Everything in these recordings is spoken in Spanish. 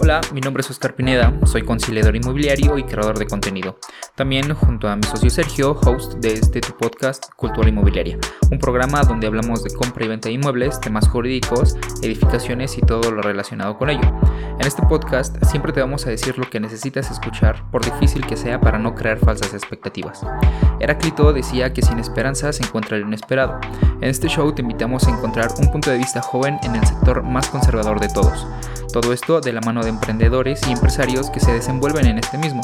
Hola, mi nombre es Oscar Pineda, soy conciliador inmobiliario y creador de contenido. También junto a mi socio Sergio, host de este podcast Cultura Inmobiliaria, un programa donde hablamos de compra y venta de inmuebles, temas jurídicos, edificaciones y todo lo relacionado con ello. En este podcast siempre te vamos a decir lo que necesitas escuchar, por difícil que sea, para no crear falsas expectativas. Heráclito decía que sin esperanza se encuentra lo inesperado. En este show te invitamos a encontrar un punto de vista joven en el sector más conservador de todos. Todo esto de la mano de emprendedores y empresarios que se desenvuelven en este mismo.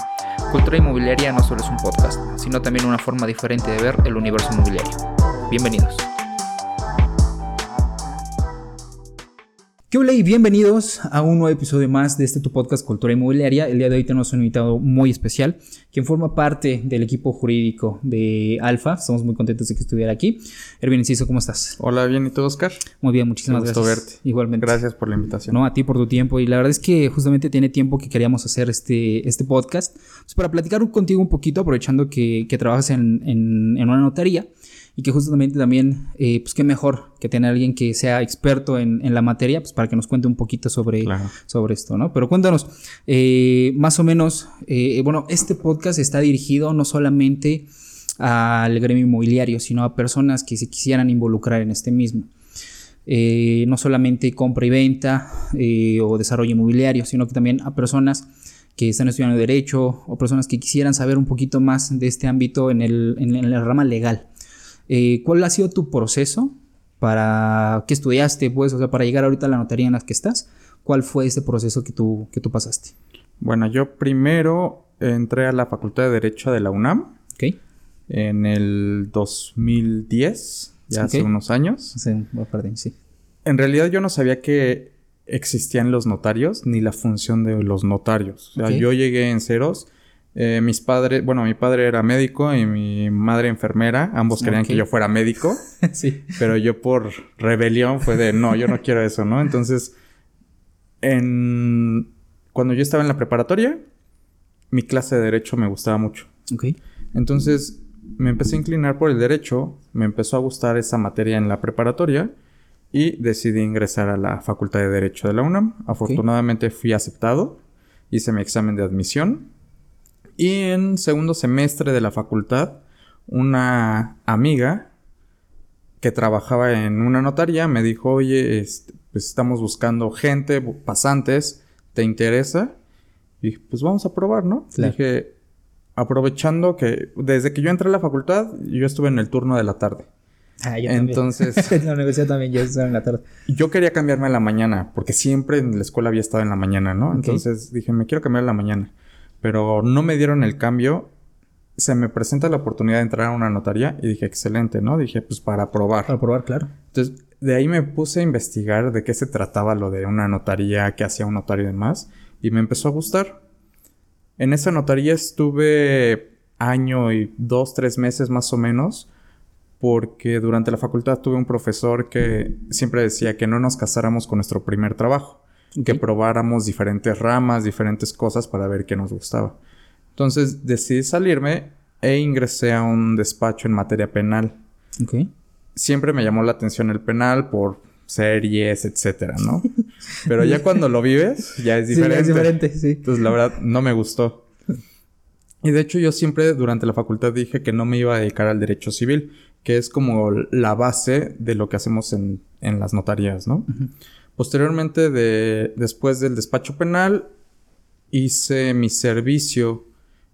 Cultura Inmobiliaria no solo es un podcast, sino también una forma diferente de ver el universo inmobiliario. Bienvenidos. ¿Qué hola y bienvenidos a un nuevo episodio más de este tu podcast Cultura Inmobiliaria. El día de hoy tenemos un invitado muy especial, quien forma parte del equipo jurídico de Alfa. Estamos muy contentos de que estuviera aquí. Erwin Enciso, ¿cómo estás? Hola, bien, ¿y tú, Oscar? Muy bien, muchísimas gusto gracias. verte. Igualmente. Gracias por la invitación. No, a ti por tu tiempo. Y la verdad es que justamente tiene tiempo que queríamos hacer este, este podcast. Pues para platicar contigo un poquito, aprovechando que, que trabajas en, en, en una notaría y que justamente también, eh, pues qué mejor que tener a alguien que sea experto en, en, la materia, pues para que nos cuente un poquito sobre, Claro. sobre esto, ¿no? Pero cuéntanos, eh, más o menos, eh, bueno, este podcast está dirigido no solamente al gremio inmobiliario, sino a personas que se quisieran involucrar en este mismo. Eh, no solamente compra y venta eh, o desarrollo inmobiliario, sino que también a personas que están estudiando derecho o personas que quisieran saber un poquito más de este ámbito en el, en, en la rama legal. Eh, ¿Cuál ha sido tu proceso para qué estudiaste, pues, o sea, para llegar ahorita a la notaría en la que estás? ¿Cuál fue ese proceso que tú, que tú pasaste? Bueno, yo primero entré a la Facultad de Derecho de la UNAM ¿Ok? en el 2010, ya hace unos años. Hace un par de años, sí. En realidad yo no sabía que existían los notarios ni la función de los notarios. O sea, yo llegué en ceros. Eh, mis padres, bueno, mi padre era médico y mi madre enfermera. Ambos querían que yo fuera médico. sí. Pero yo por rebelión fue de no, yo no quiero eso, ¿no? Entonces, en... cuando yo estaba en la preparatoria, mi clase de derecho me gustaba mucho. Ok. Entonces, me empecé a inclinar por el derecho, me empezó a gustar esa materia en la preparatoria y decidí ingresar a la Facultad de Derecho de la UNAM. Afortunadamente fui aceptado, hice mi examen de admisión y en segundo semestre de la facultad, una amiga que trabajaba en una notaría me dijo, oye, este, pues estamos buscando gente, pasantes, ¿te interesa? Y dije, pues vamos a probar, ¿no? Claro. Dije, aprovechando que desde que yo entré a la facultad, yo estuve en el turno de la tarde. Ah, yo Entonces- también. en la universidad también, yo estaba en la tarde. Yo quería cambiarme a la mañana, porque siempre en la escuela había estado en la mañana, ¿no? Entonces dije, me quiero cambiar a la mañana. Pero no me dieron el cambio. Se me presenta la oportunidad de entrar a una notaría y dije, excelente, ¿no? Dije, pues para probar. Para probar, claro. Entonces, de ahí me puse a investigar de qué se trataba lo de una notaría, qué hacía un notario y demás, y me empezó a gustar. En esa notaría estuve año y dos, tres meses más o menos, porque durante la facultad tuve un profesor que siempre decía que no nos casáramos con nuestro primer trabajo, que probáramos diferentes ramas, diferentes cosas para ver qué nos gustaba. Entonces decidí salirme e ingresé a un despacho en materia penal siempre me llamó la atención el penal por series, etcétera, ¿no? Pero ya cuando lo vives, ya es diferente. Sí, es diferente, sí. Entonces, la verdad, no me gustó. Y de hecho, yo siempre durante la facultad dije que no me iba a dedicar al derecho civil, que es como la base de lo que hacemos en, en las notarías, ¿no? Posteriormente, de, después del despacho penal, hice mi servicio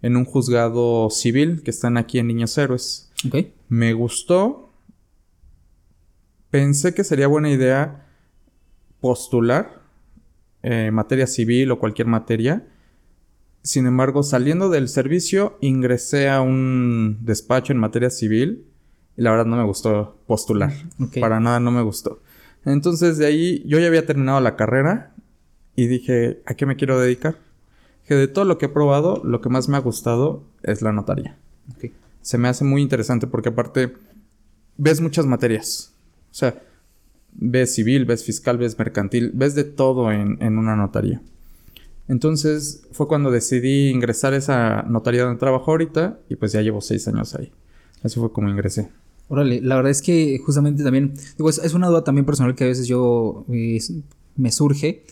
en un juzgado civil que están aquí en Niños Héroes. Ok. Me gustó. Pensé que sería buena idea postular eh, materia civil o cualquier materia. Sin embargo, saliendo del servicio, ingresé a un despacho en materia civil y la verdad no me gustó postular. Ok. Para nada no me gustó. Entonces de ahí yo ya había terminado la carrera y dije, ¿a qué me quiero dedicar? Que de todo lo que he probado, lo que más me ha gustado es la notaría Ok. se me hace muy interesante porque aparte ves muchas materias. O sea, ves civil, ves fiscal, ves mercantil, ves de todo en, en una notaría. Entonces fue cuando decidí ingresar a esa notaría donde trabajo ahorita y pues ya llevo seis años ahí. Así fue como ingresé. Órale, la verdad es que justamente también, digo, es, es una duda también personal que a veces yo eh, me surge,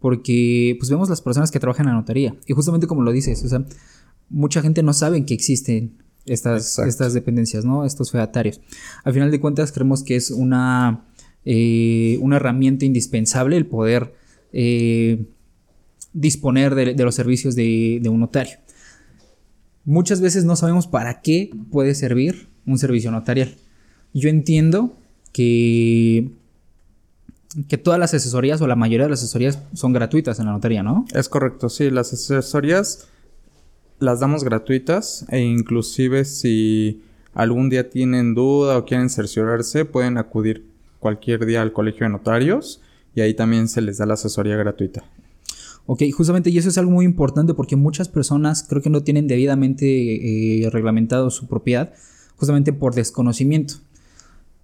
porque pues vemos las personas que trabajan en la notaría, y justamente como lo dices, o sea, mucha gente no sabe que existen estas, estas dependencias, ¿no? Estos fedatarios. Al final de cuentas, creemos que es una, eh, una herramienta indispensable el poder eh, disponer de, los servicios de, un notario. Muchas veces no sabemos para qué puede servir un servicio notarial. Yo entiendo que, que todas las asesorías o la mayoría de las asesorías son gratuitas en la notaría, ¿no? Es correcto, sí, las asesorías las damos gratuitas e inclusive si algún día tienen duda o quieren cerciorarse, pueden acudir cualquier día al colegio de notarios y ahí también se les da la asesoría gratuita. Ok, justamente, y eso es algo muy importante porque muchas personas creo que no tienen debidamente eh, reglamentado su propiedad, justamente por desconocimiento.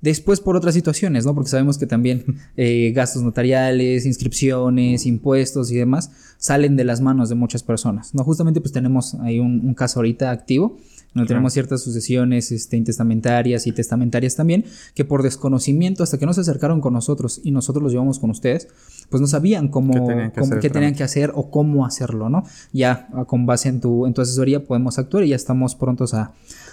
Después por otras situaciones, ¿no? Porque sabemos que también eh, gastos notariales, inscripciones, impuestos y demás salen de las manos de muchas personas, ¿no? Justamente pues tenemos ahí un, caso ahorita activo, donde tenemos ciertas sucesiones este, intestamentarias y testamentarias también, que por desconocimiento, hasta que no se acercaron con nosotros y nosotros los llevamos con ustedes, pues no sabían cómo, qué tenían que, hacer, tenían que hacer o cómo hacerlo, ¿no? Ya con base en tu, en tu asesoría podemos actuar y ya estamos prontos a,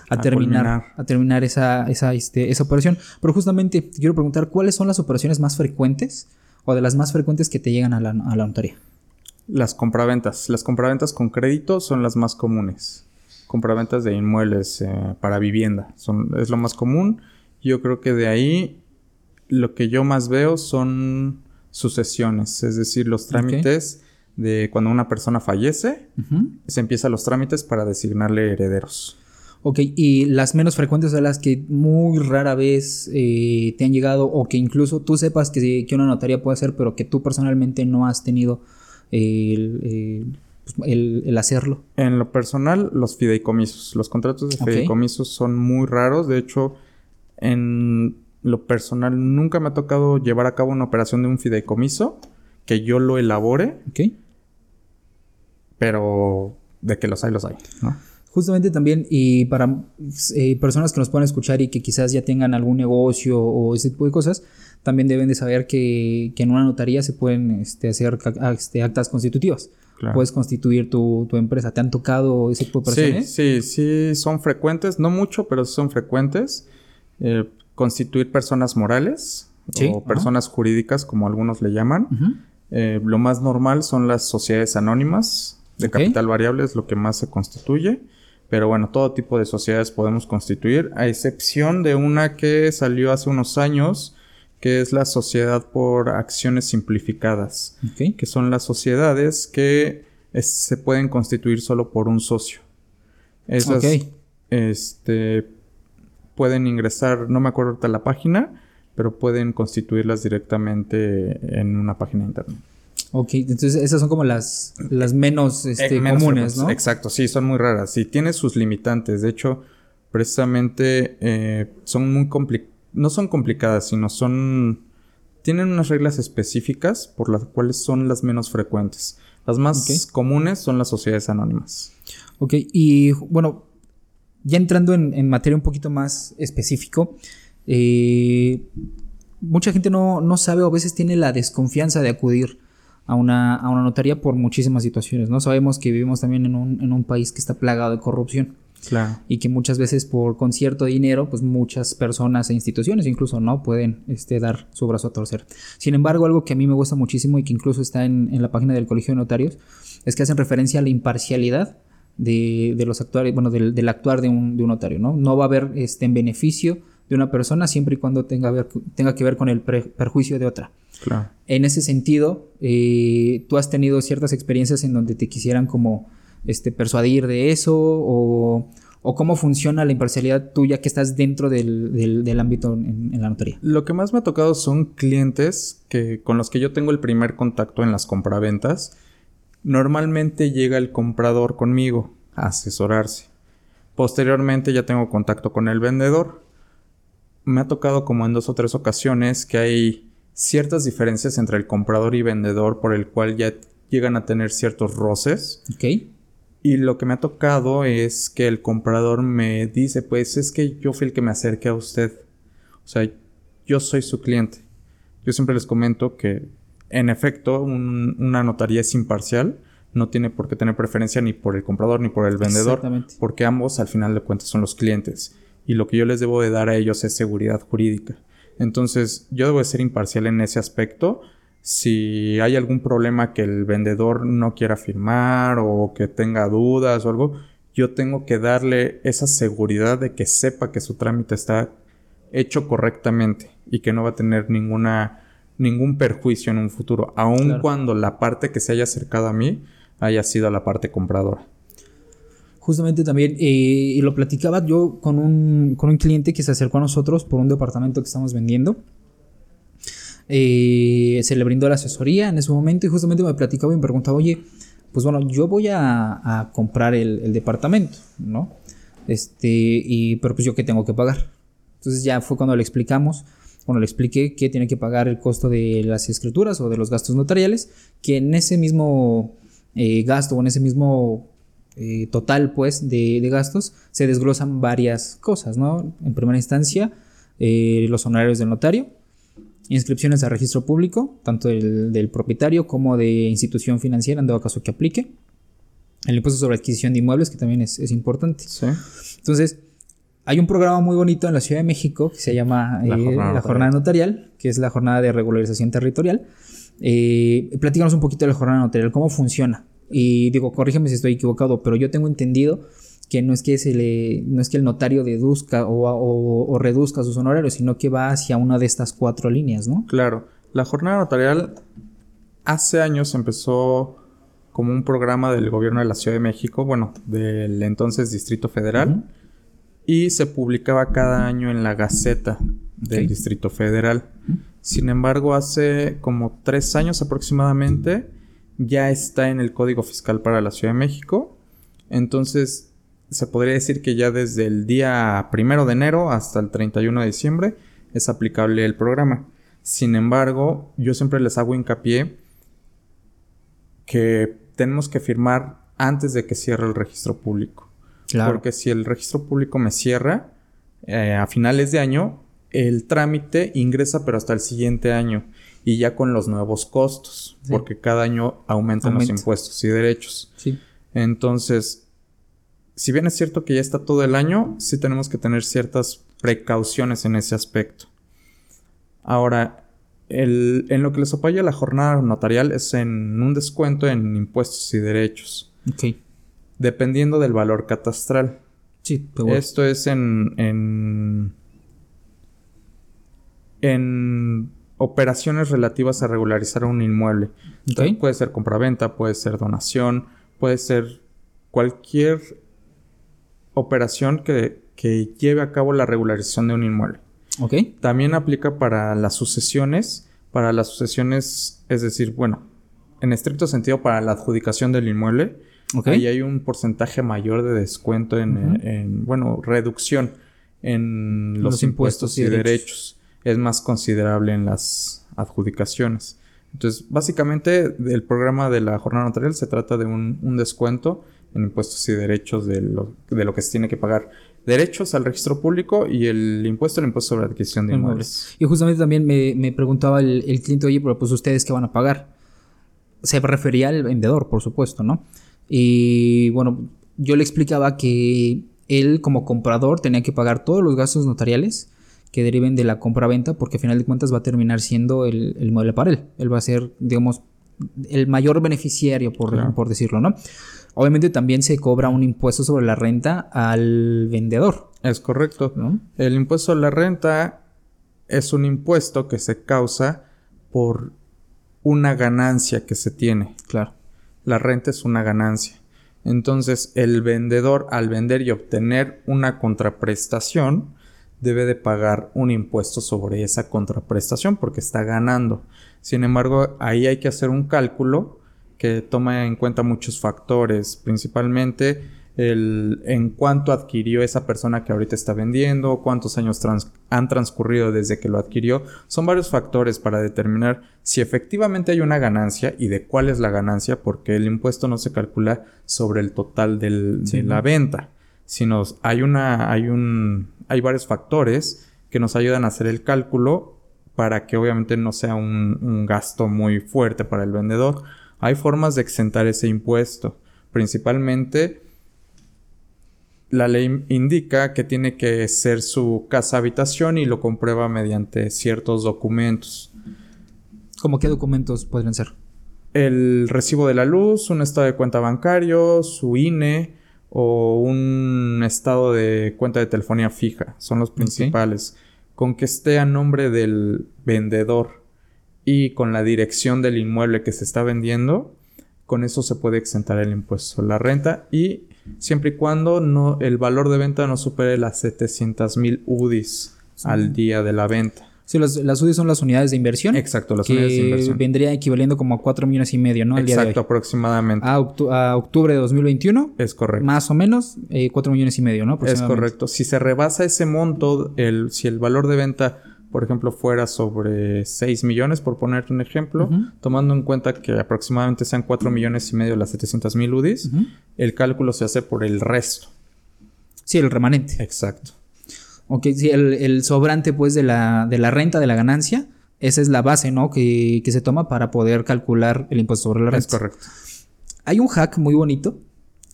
a, terminar, a terminar esa, esa, este, esa operación. Pero justamente te quiero preguntar, ¿cuáles son las operaciones más frecuentes o de las más frecuentes que te llegan a la, a la notaría? Las compraventas. Las compraventas con crédito son las más comunes. Compraventas de inmuebles eh, para vivienda son, es lo más común. Yo creo que de ahí lo que yo más veo son sucesiones, es decir, los trámites de cuando una persona fallece, se empiezan los trámites para designarle herederos. Ok, y las menos frecuentes son las que muy rara vez eh, te han llegado o que incluso tú sepas que, que, una notaría puede hacer, pero que tú personalmente no has tenido el, pues, hacerlo. En lo personal, los fideicomisos. Los contratos de fideicomisos son muy raros. De hecho, en lo personal nunca me ha tocado llevar a cabo una operación de un fideicomiso que yo lo elabore. Ok. Pero de que los hay, los hay, ¿no? Justamente también, y para eh, personas que nos puedan escuchar y que quizás ya tengan algún negocio o ese tipo de cosas, también deben de saber que, en una notaría se pueden este, hacer este, actas constitutivas. Puedes constituir tu, empresa. ¿Te han tocado ese tipo de operaciones? Sí, sí, sí, son frecuentes, no mucho, pero son frecuentes. Eh, constituir personas morales o personas jurídicas, como algunos le llaman. Eh, lo más normal son las sociedades anónimas de capital variable, es lo que más se constituye. Pero bueno, todo tipo de sociedades podemos constituir, a excepción de una que salió hace unos años, que es la sociedad por acciones simplificadas, que son las sociedades que se pueden constituir solo por un socio. Esas este, pueden ingresar, no me acuerdo ahorita la página, pero pueden constituirlas directamente en una página de internet. Ok, entonces esas son como las, las menos, este, eh, comunes, ¿no? Exacto, sí, son muy raras. Sí, tiene sus limitantes. De hecho, precisamente eh, son muy complicadas. No son complicadas, sino son. Tienen unas reglas específicas por las cuales son las menos frecuentes. Las más comunes son las sociedades anónimas. Ok, y bueno, ya entrando en, materia un poquito más específico, eh, mucha gente no, no, sabe o a veces tiene la desconfianza de acudir a una, a una notaría por muchísimas situaciones, ¿no? Sabemos que vivimos también en un, en un país que está plagado de corrupción. Claro. Y que muchas veces por con cierto dinero, pues muchas personas e instituciones incluso no pueden este, dar su brazo a torcer. Sin embargo, algo que a mí me gusta muchísimo y que incluso está en, en la página del Colegio de Notarios, es que hacen referencia a la imparcialidad de, de los actuales, bueno, del, del actuar de un, de un, notario, ¿no? No va a haber este, en beneficio de una persona siempre y cuando tenga, ver, tenga que ver con el perjuicio de otra. En ese sentido, eh, tú has tenido ciertas experiencias en donde te quisieran como este, persuadir de eso o, cómo funciona la imparcialidad tuya que estás dentro del, ámbito en, la notaría. Lo que más me ha tocado son clientes que, con los que yo tengo el primer contacto en las compraventas. Normalmente llega el comprador conmigo a asesorarse. Posteriormente ya tengo contacto con el vendedor. Me ha tocado como en dos o tres ocasiones que hay ciertas diferencias entre el comprador y vendedor por el cual ya llegan a tener ciertos roces. Ok. Y lo que me ha tocado es que el comprador me dice, pues es que yo fui el que me acerqué a usted. O sea, yo soy su cliente. Yo siempre les comento que, en efecto, una notaría es imparcial. No tiene por qué tener preferencia ni por el comprador ni por el vendedor. Porque ambos, al final de cuentas, son los clientes. Y lo que yo les debo de dar a ellos es seguridad jurídica. Entonces, yo debo de ser imparcial en ese aspecto. Si hay algún problema que el vendedor no quiera firmar o que tenga dudas o algo, yo tengo que darle esa seguridad de que sepa que su trámite está hecho correctamente y que no va a tener ninguna ningún perjuicio en un futuro, aun cuando la parte que se haya acercado a mí haya sido la parte compradora. Justamente también, eh, lo platicaba yo con un, con un cliente que se acercó a nosotros por un departamento que estamos vendiendo. Eh, se le brindó la asesoría en ese momento y justamente me platicaba y me preguntaba, oye, pues bueno, yo voy a, comprar el, departamento, ¿no? Este, y, pero pues yo qué tengo que pagar. Entonces ya fue cuando le explicamos, cuando le expliqué que tiene que pagar el costo de las escrituras o de los gastos notariales, que en ese mismo eh, gasto o en ese mismo eh, total, pues, de, gastos, se desglosan varias cosas, ¿no? En primera instancia, eh, los honorarios del notario, inscripciones a registro público, tanto del, propietario como de institución financiera, en dado caso que aplique. El impuesto sobre adquisición de inmuebles, que también es, importante. Entonces, hay un programa muy bonito en la Ciudad de México que se llama la, eh, jornada, notarial, que es la jornada de regularización territorial. Platícanos un poquito de la jornada notarial, cómo funciona. Y digo, corrígeme si estoy equivocado, pero yo tengo entendido que no es que se le, no es que el notario deduzca o, reduzca sus honorarios, sino que va hacia una de estas cuatro líneas, ¿no? Claro. La jornada notarial hace años empezó como un programa del gobierno de la Ciudad de México, bueno, del entonces Distrito Federal, y se publicaba cada año en la Gaceta del Distrito Federal. Sin embargo, hace como tres años aproximadamente ya está en el Código Fiscal para la Ciudad de México. Entonces, se podría decir que ya desde el día primero de enero hasta el 31 de diciembre es aplicable el programa. Sin embargo, yo siempre les hago hincapié que tenemos que firmar antes de que cierre el registro público. Claro. Porque si el registro público me cierra eh, a finales de año, el trámite ingresa pero hasta el siguiente año y ya con los nuevos costos, porque cada año aumentan los impuestos y derechos. Sí. Entonces, si bien es cierto que ya está todo el año, sí tenemos que tener ciertas precauciones en ese aspecto. Ahora, en lo que les apoya la jornada notarial es en un descuento en impuestos y derechos. Ok. Dependiendo del valor catastral. Sí, Esto es en, en, en operaciones relativas a regularizar un inmueble. puede ser compraventa, puede ser donación, puede ser cualquier operación que, lleve a cabo la regularización de un inmueble. Ok. También aplica para las sucesiones. Para las sucesiones, es decir, bueno, en estricto sentido para la adjudicación del inmueble. Ahí hay un porcentaje mayor de descuento en, bueno, reducción en los, impuestos, y derechos. Es más considerable en las adjudicaciones. Entonces, básicamente, el programa de la jornada notarial se trata de un, un descuento en impuestos y derechos de lo, de lo que se tiene que pagar. Derechos al registro público y el impuesto al impuesto sobre adquisición de inmuebles. Y justamente también me, me preguntaba el, el, cliente, oye, pero pues ustedes qué van a pagar. Se refería al vendedor, por supuesto, ¿no? Y bueno, yo le explicaba que él como comprador tenía que pagar todos los gastos notariales que deriven de la compra-venta, porque al final de cuentas va a terminar siendo el, el mueble para él. Él va a ser, digamos, el mayor beneficiario, por, por decirlo, ¿no? Obviamente también se cobra un impuesto sobre la renta al vendedor. Es correcto. El impuesto a la renta es un impuesto que se causa por una ganancia que se tiene. Claro. La renta es una ganancia. Entonces, el vendedor, al vender y obtener una contraprestación, debe de pagar un impuesto sobre esa contraprestación porque está ganando. Sin embargo, ahí hay que hacer un cálculo que toma en cuenta muchos factores, principalmente el en cuánto adquirió esa persona que ahorita está vendiendo, cuántos años han transcurrido desde que lo adquirió. Son varios factores para determinar si efectivamente hay una ganancia y de cuál es la ganancia, porque el impuesto no se calcula sobre el total de la venta, sino hay una, hay un, hay varios factores que nos ayudan a hacer el cálculo para que obviamente no sea un, un gasto muy fuerte para el vendedor. Hay formas de exentar ese impuesto. Principalmente la ley indica que tiene que ser su casa habitación y lo comprueba mediante ciertos documentos. ¿Cómo qué documentos podrían ser? El recibo de la luz, un estado de cuenta bancario, su INE o un estado de cuenta de telefonía fija. Son los principales. Con que esté a nombre del vendedor y con la dirección del inmueble que se está vendiendo, con eso se puede exentar el impuesto la renta y siempre y cuando no, el valor de venta no supere las 700 mil UDIs al día de la venta. Sí, las, las UDIs son las unidades de inversión. Exacto, las que unidades de inversión. vendría equivaliendo como a 4 millones y medio, ¿no? Al día de Exacto, hoy. aproximadamente. A, octu- a octubre de 2021, es correcto. más o menos, eh, 4 millones y medio, ¿no? Es correcto. Si se rebasa ese monto, el, si el valor de venta, por ejemplo, fuera sobre 6 millones, por ponerte un ejemplo, tomando en cuenta que aproximadamente sean 4 millones y medio las 700 mil UDIs, el cálculo se hace por el resto. Sí, el remanente. Exacto. Ok, sí, el, el sobrante, pues, de la, de la renta, de la ganancia, esa es la base, ¿no? Que, que se toma para poder calcular el impuesto sobre la Es renta. correcto. Hay un hack muy bonito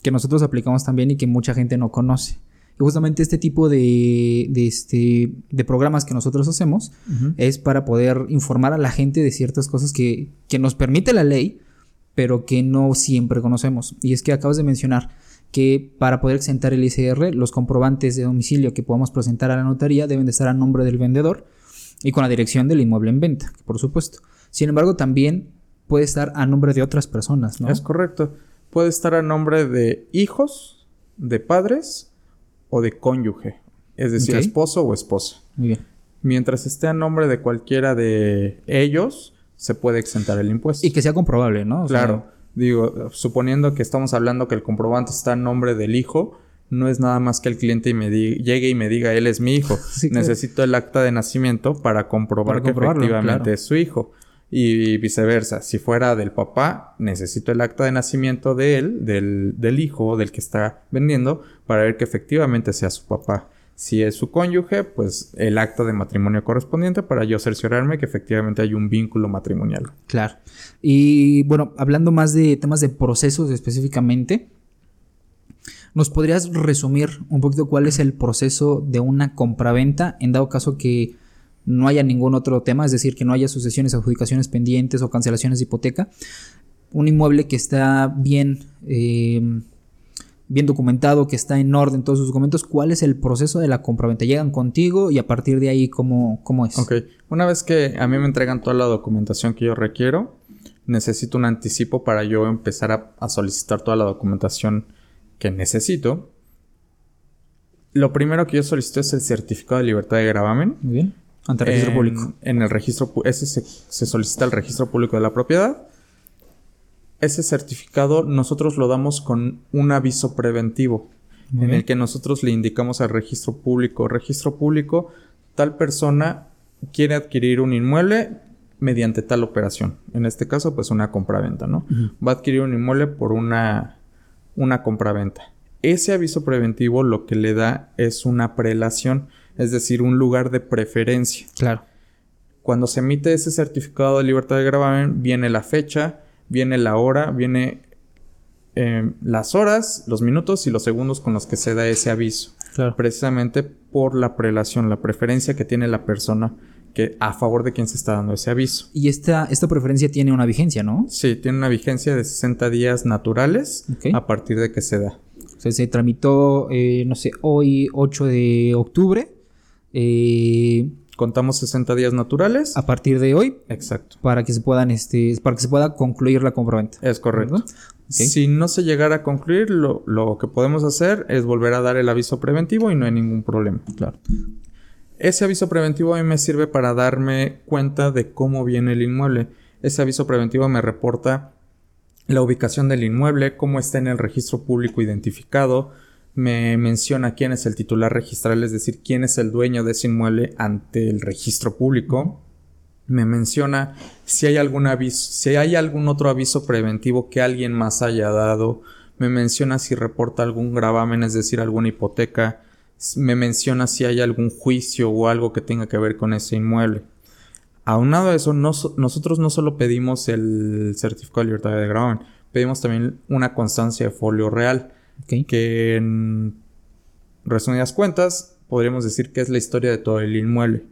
que nosotros aplicamos también y que mucha gente no conoce. Y justamente este tipo de, de, este, de programas que nosotros hacemos Ujú. es para poder informar a la gente de ciertas cosas que, que nos permite la ley, pero que no siempre conocemos. Y es que acabas de mencionar que para poder exentar el ICR, los comprobantes de domicilio que podamos presentar a la notaría deben de estar a nombre del vendedor y con la dirección del inmueble en venta, por supuesto. Sin embargo, también puede estar a nombre de otras personas, ¿no? Es correcto. Puede estar a nombre de hijos, de padres o de cónyuge. Es decir, esposo o esposa. Muy bien. Mientras esté a nombre de cualquiera de ellos, se puede exentar el impuesto. Y que sea comprobable, ¿no? O sea, Claro. Digo, suponiendo que estamos hablando que el comprobante está a nombre del hijo, no es nada más que el cliente y me llegue y me diga, él es mi hijo. Sí, claro. Necesito el acta de nacimiento para comprobar Para que efectivamente claro. es su hijo. Y viceversa, si fuera del papá, necesito el acta de nacimiento de él, del, del hijo, del que está vendiendo, para ver que efectivamente sea su papá. Si es su cónyuge, pues el acta de matrimonio correspondiente para yo cerciorarme que efectivamente hay un vínculo matrimonial. Claro. Y bueno, hablando más de temas de procesos específicamente, ¿nos podrías resumir un poquito cuál es el proceso de una compraventa en dado caso que no haya ningún otro tema, es decir, que no haya sucesiones, adjudicaciones pendientes o cancelaciones de hipoteca? Un inmueble que está bien, eh, bien documentado, que está en orden todos sus documentos, ¿cuál es el proceso de la compraventa? Llegan contigo y a partir de ahí, ¿cómo, cómo es? Ok, una vez que a mí me entregan toda la documentación que yo requiero, necesito un anticipo para yo empezar a, a solicitar toda la documentación que necesito. Lo primero que yo solicito es el certificado de libertad de gravamen. Muy bien. Ante registro en, público. En el registro, ese se, se solicita el registro público de la propiedad. Ese certificado nosotros lo damos con un aviso preventivo Muy en bien. el que nosotros le indicamos al registro público, registro público, tal persona quiere adquirir un inmueble mediante tal operación. En este caso, pues una compraventa, ¿no? Va a adquirir un inmueble por una, una compraventa. Ese aviso preventivo lo que le da es una prelación, es decir, un lugar de preferencia. Claro. Cuando se emite ese certificado de libertad de gravamen, viene la fecha, viene la hora, viene eh, las horas, los minutos y los segundos con los que se da ese aviso. Claro. Precisamente por la prelación, la preferencia que tiene la persona que a favor de quien se está dando ese aviso. Y esta, esta preferencia tiene una vigencia, ¿no? Sí, tiene una vigencia de 60 días naturales a partir de que se da. O sea, se tramitó, eh, no sé, hoy 8 de octubre. eh, Contamos 60 días naturales. a partir de hoy, Exacto. para que se puedan, este, para que se pueda concluir la compraventa. Es correcto. Si no se llegara a concluir, lo, lo que podemos hacer es volver a dar el aviso preventivo y no hay ningún problema. Claro. Ese aviso preventivo a mí me sirve para darme cuenta de cómo viene el inmueble. Ese aviso preventivo me reporta la ubicación del inmueble, cómo está en el registro público identificado, me menciona quién es el titular registral, es decir, quién es el dueño de ese inmueble ante el registro público. Me menciona si hay algún aviso, si hay algún otro aviso preventivo que alguien más haya dado. Me menciona si reporta algún gravamen, es decir, alguna hipoteca, me menciona si hay algún juicio o algo que tenga que ver con ese inmueble. Aunado a eso, nosotros no solo pedimos el certificado de libertad de gravamen, pedimos también una constancia de folio real. Que en resumidas cuentas, podríamos decir que es la historia de todo el inmueble.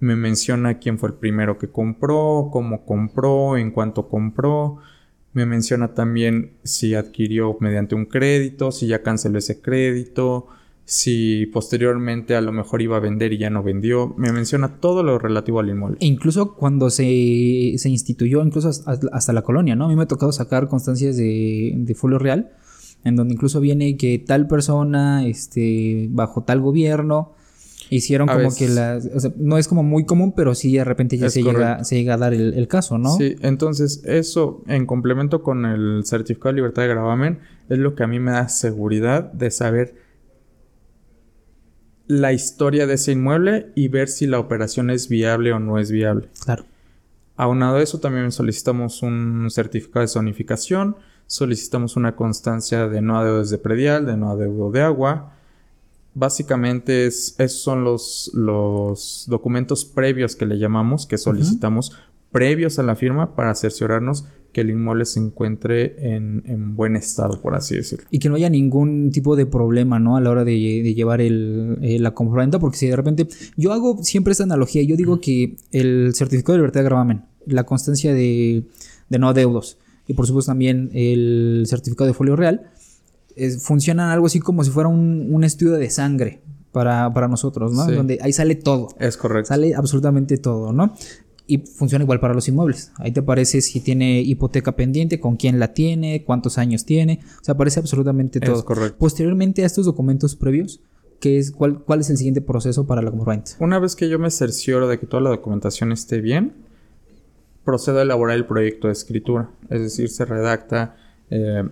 Me menciona quién fue el primero que compró, cómo compró, en cuánto compró. Me menciona también si adquirió mediante un crédito, si ya canceló ese crédito, si posteriormente a lo mejor iba a vender y ya no vendió. Me menciona todo lo relativo al inmueble. E incluso cuando se, instituyó, incluso hasta la colonia, ¿no? A mí me ha tocado sacar constancias de, de folio real, en donde incluso viene que tal persona, este, bajo tal gobierno, hicieron como que las... O sea, no es como muy común, pero sí de repente ya se llega, se llega, a dar el, el, caso, ¿no? Sí, entonces eso en complemento con el certificado de libertad de gravamen es lo que a mí me da seguridad de saber la historia de ese inmueble y ver si la operación es viable o no es viable. Claro. Aunado a eso, también solicitamos un certificado de zonificación, solicitamos una constancia de no adeudo de predial, de no adeudo de agua. Básicamente es, esos son los, los documentos previos que le llamamos, que solicitamos previos a la firma para cerciorarnos que el inmueble se encuentre en, buen estado, por así decirlo. Y que no haya ningún tipo de problema, ¿no? A la hora de, llevar el, eh, la compraventa, porque si de repente... Yo hago siempre esta analogía, yo digo que el certificado de libertad de gravamen, la constancia de, no adeudos y por supuesto también el certificado de folio real, funcionan algo así como si fuera un, estudio de sangre, para, nosotros, ¿no? Donde ahí sale todo. Es correcto. Sale absolutamente todo, ¿no? y funciona igual para los inmuebles. Ahí te aparece si tiene hipoteca pendiente, con quién la tiene, cuántos años tiene, o sea, aparece absolutamente todo. Es correcto. Posteriormente a estos documentos previos, ¿qué es, cuál, ¿cuál es el siguiente proceso para la compraventa? Una vez que yo me cercioro de que toda la documentación esté bien, procedo a elaborar el proyecto de escritura, es decir, se redacta eh,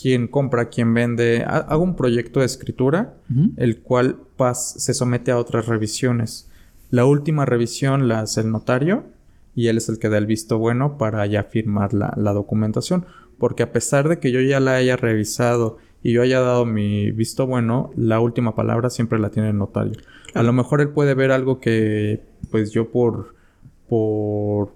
quién compra, quién vende, hago un proyecto de escritura, el cual se somete a otras revisiones. La última revisión la hace el notario y él es el que da el visto bueno para ya firmar la, documentación. Porque a pesar de que yo ya la haya revisado y yo haya dado mi visto bueno, la última palabra siempre la tiene el notario. A lo mejor él puede ver algo que, pues yo por, por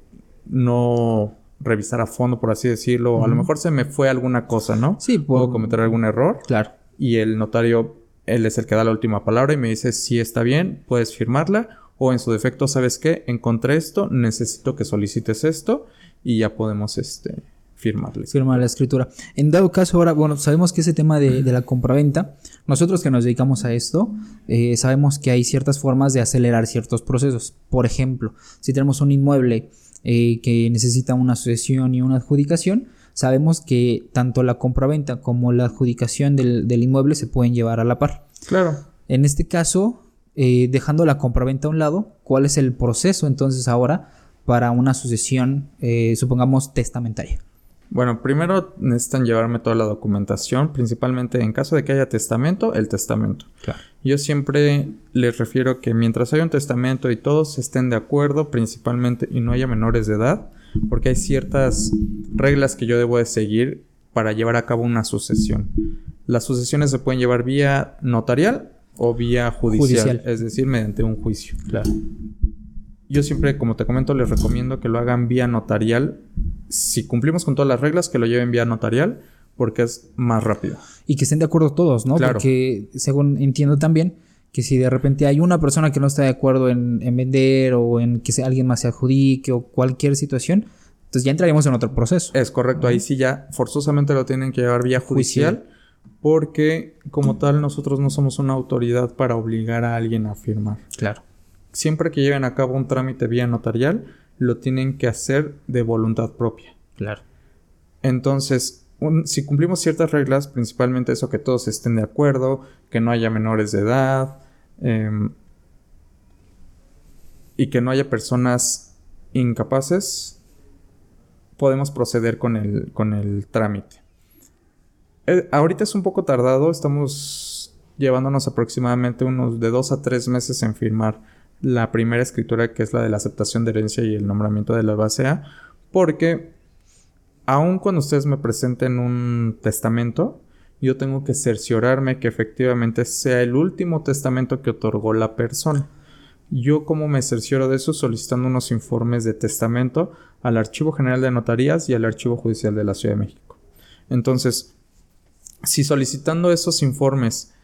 no revisar a fondo, por así decirlo, a lo mejor se me fue alguna cosa, ¿no? Sí, puedo cometer algún error. Claro. Y el notario, él es el que da la última palabra y me dice si está bien, puedes firmarla o en su defecto, ¿sabes qué? Encontré esto, necesito que solicites esto y ya podemos este, firmarle. Firmar la escritura. En dado caso, ahora, bueno, sabemos que ese tema de, de la compraventa, nosotros que nos dedicamos a esto, eh, sabemos que hay ciertas formas de acelerar ciertos procesos. Por ejemplo, si tenemos un inmueble eh, que necesita una sucesión y una adjudicación, sabemos que tanto la compraventa como la adjudicación del, del inmueble se pueden llevar a la par. Claro. En este caso, eh, dejando la compraventa a un lado, ¿cuál es el proceso entonces ahora para una sucesión, eh, supongamos, testamentaria? Bueno, primero necesitan llevarme toda la documentación, principalmente en caso de que haya testamento, el testamento. Yo siempre les refiero que mientras haya un testamento y todos estén de acuerdo, principalmente, y no haya menores de edad, porque hay ciertas reglas que yo debo de seguir para llevar a cabo una sucesión. Las sucesiones se pueden llevar vía notarial o vía judicial, es decir, mediante un juicio. Claro. Yo siempre, como te comento, les recomiendo que lo hagan vía notarial. Si cumplimos con todas las reglas, que lo lleven vía notarial, porque es más rápido. Y que estén de acuerdo todos, ¿no? Claro. Porque, según entiendo también, que si de repente hay una persona que no está de acuerdo en, vender o en que alguien más se adjudique o cualquier situación, entonces ya entraríamos en otro proceso. Es correcto, ahí sí ya forzosamente lo tienen que llevar vía judicial porque como tal nosotros no somos una autoridad para obligar a alguien a firmar. Claro. Siempre que lleven a cabo un trámite vía notarial, lo tienen que hacer de voluntad propia. Claro. Entonces, si cumplimos ciertas reglas, principalmente eso que todos estén de acuerdo, que no haya menores de edad em, y que no haya personas incapaces, podemos proceder con el, con el trámite. Eh, ahorita es un poco tardado, estamos llevándonos aproximadamente unos de dos a tres meses en firmar la primera escritura que es la de la aceptación de herencia y el nombramiento de la base A, porque aun cuando ustedes me presenten un testamento, yo tengo que cerciorarme que efectivamente sea el último testamento que otorgó la persona. Yo como me cercioro de eso solicitando unos informes de testamento al Archivo General de Notarías y al Archivo Judicial de la Ciudad de México. Entonces, si solicitando esos informes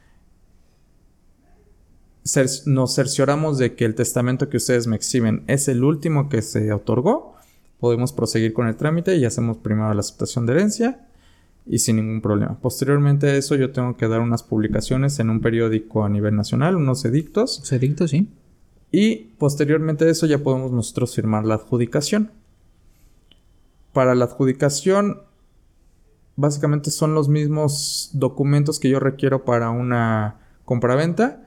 nos cercioramos de que el testamento que ustedes me exhiben es el último que se otorgó, podemos proseguir con el trámite y hacemos primero la aceptación de herencia y sin ningún problema. Posteriormente a eso yo tengo que dar unas publicaciones en un periódico a nivel nacional, unos edictos. edictos, sí. Y posteriormente a eso ya podemos nosotros firmar la adjudicación. Para la adjudicación, básicamente son los mismos documentos que yo requiero para una compraventa.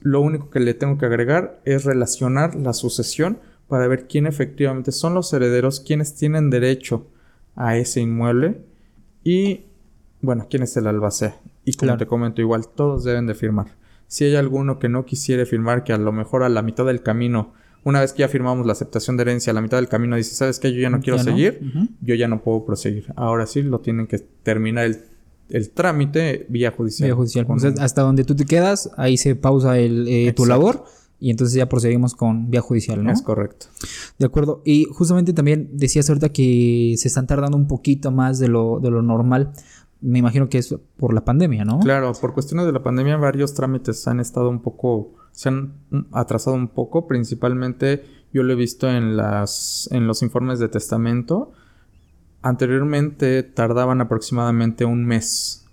Lo único que le tengo que agregar es relacionar la sucesión para ver quién efectivamente son los herederos, quienes tienen derecho a ese inmueble y, bueno, quién es el albacea. Y como te comento, igual todos deben de firmar. Si hay alguno que no quisiere firmar, que a lo mejor a la mitad del camino, una vez que ya firmamos la aceptación de herencia, a la mitad del camino dice, ¿sabes qué? Yo ya no quiero seguir, yo ya no puedo proseguir. Ahora sí lo tienen que terminar el, trámite vía judicial. Vía judicial. hasta donde tú te quedas, ahí se pausa el, eh, tu labor y entonces ya proseguimos con vía judicial, ¿no? Es correcto. De acuerdo. Y justamente también decías ahorita que se están tardando un poquito más de lo, de lo normal me imagino que es por la pandemia, ¿no? Claro, por cuestiones de la pandemia varios trámites han estado un poco, se han atrasado un poco, principalmente yo lo he visto en las, en los informes de testamento. Anteriormente tardaban aproximadamente un mes,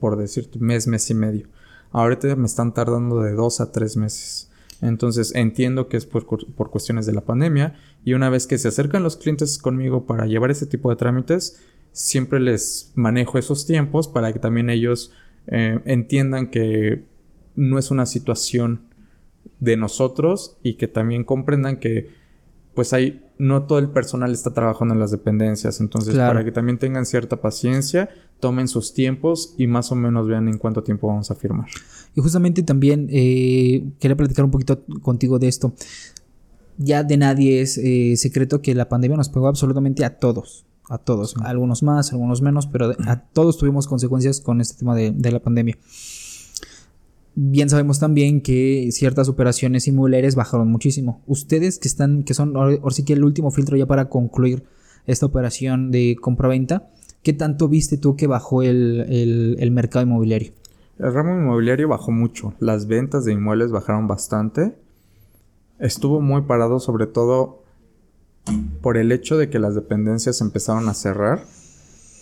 por decirte, mes, mes y medio. Ahorita me están tardando de dos a tres meses. Entonces entiendo que es por, por, cuestiones de la pandemia y una vez que se acercan los clientes conmigo para llevar ese tipo de trámites, siempre les manejo esos tiempos para que también ellos eh, entiendan que no es una situación de nosotros y que también comprendan que pues hay no todo el personal está trabajando en las dependencias, entonces para que también tengan cierta paciencia, tomen sus tiempos y más o menos vean en cuánto tiempo vamos a firmar. Y justamente también eh, quería platicar un poquito contigo de esto. Ya de nadie es eh, secreto que la pandemia nos pegó absolutamente a todos a todos, algunos más, algunos menos, pero a todos tuvimos consecuencias con este tema de, la pandemia. Bien sabemos también que ciertas operaciones inmobiliarias bajaron muchísimo. Ustedes que están, que son ahora sí que el último filtro ya para concluir esta operación de compra-venta, ¿qué tanto viste tú que bajó el, el mercado inmobiliario? El ramo inmobiliario bajó mucho. Las ventas de inmuebles bajaron bastante. Estuvo muy parado, sobre todo por el hecho de que las dependencias empezaron a cerrar,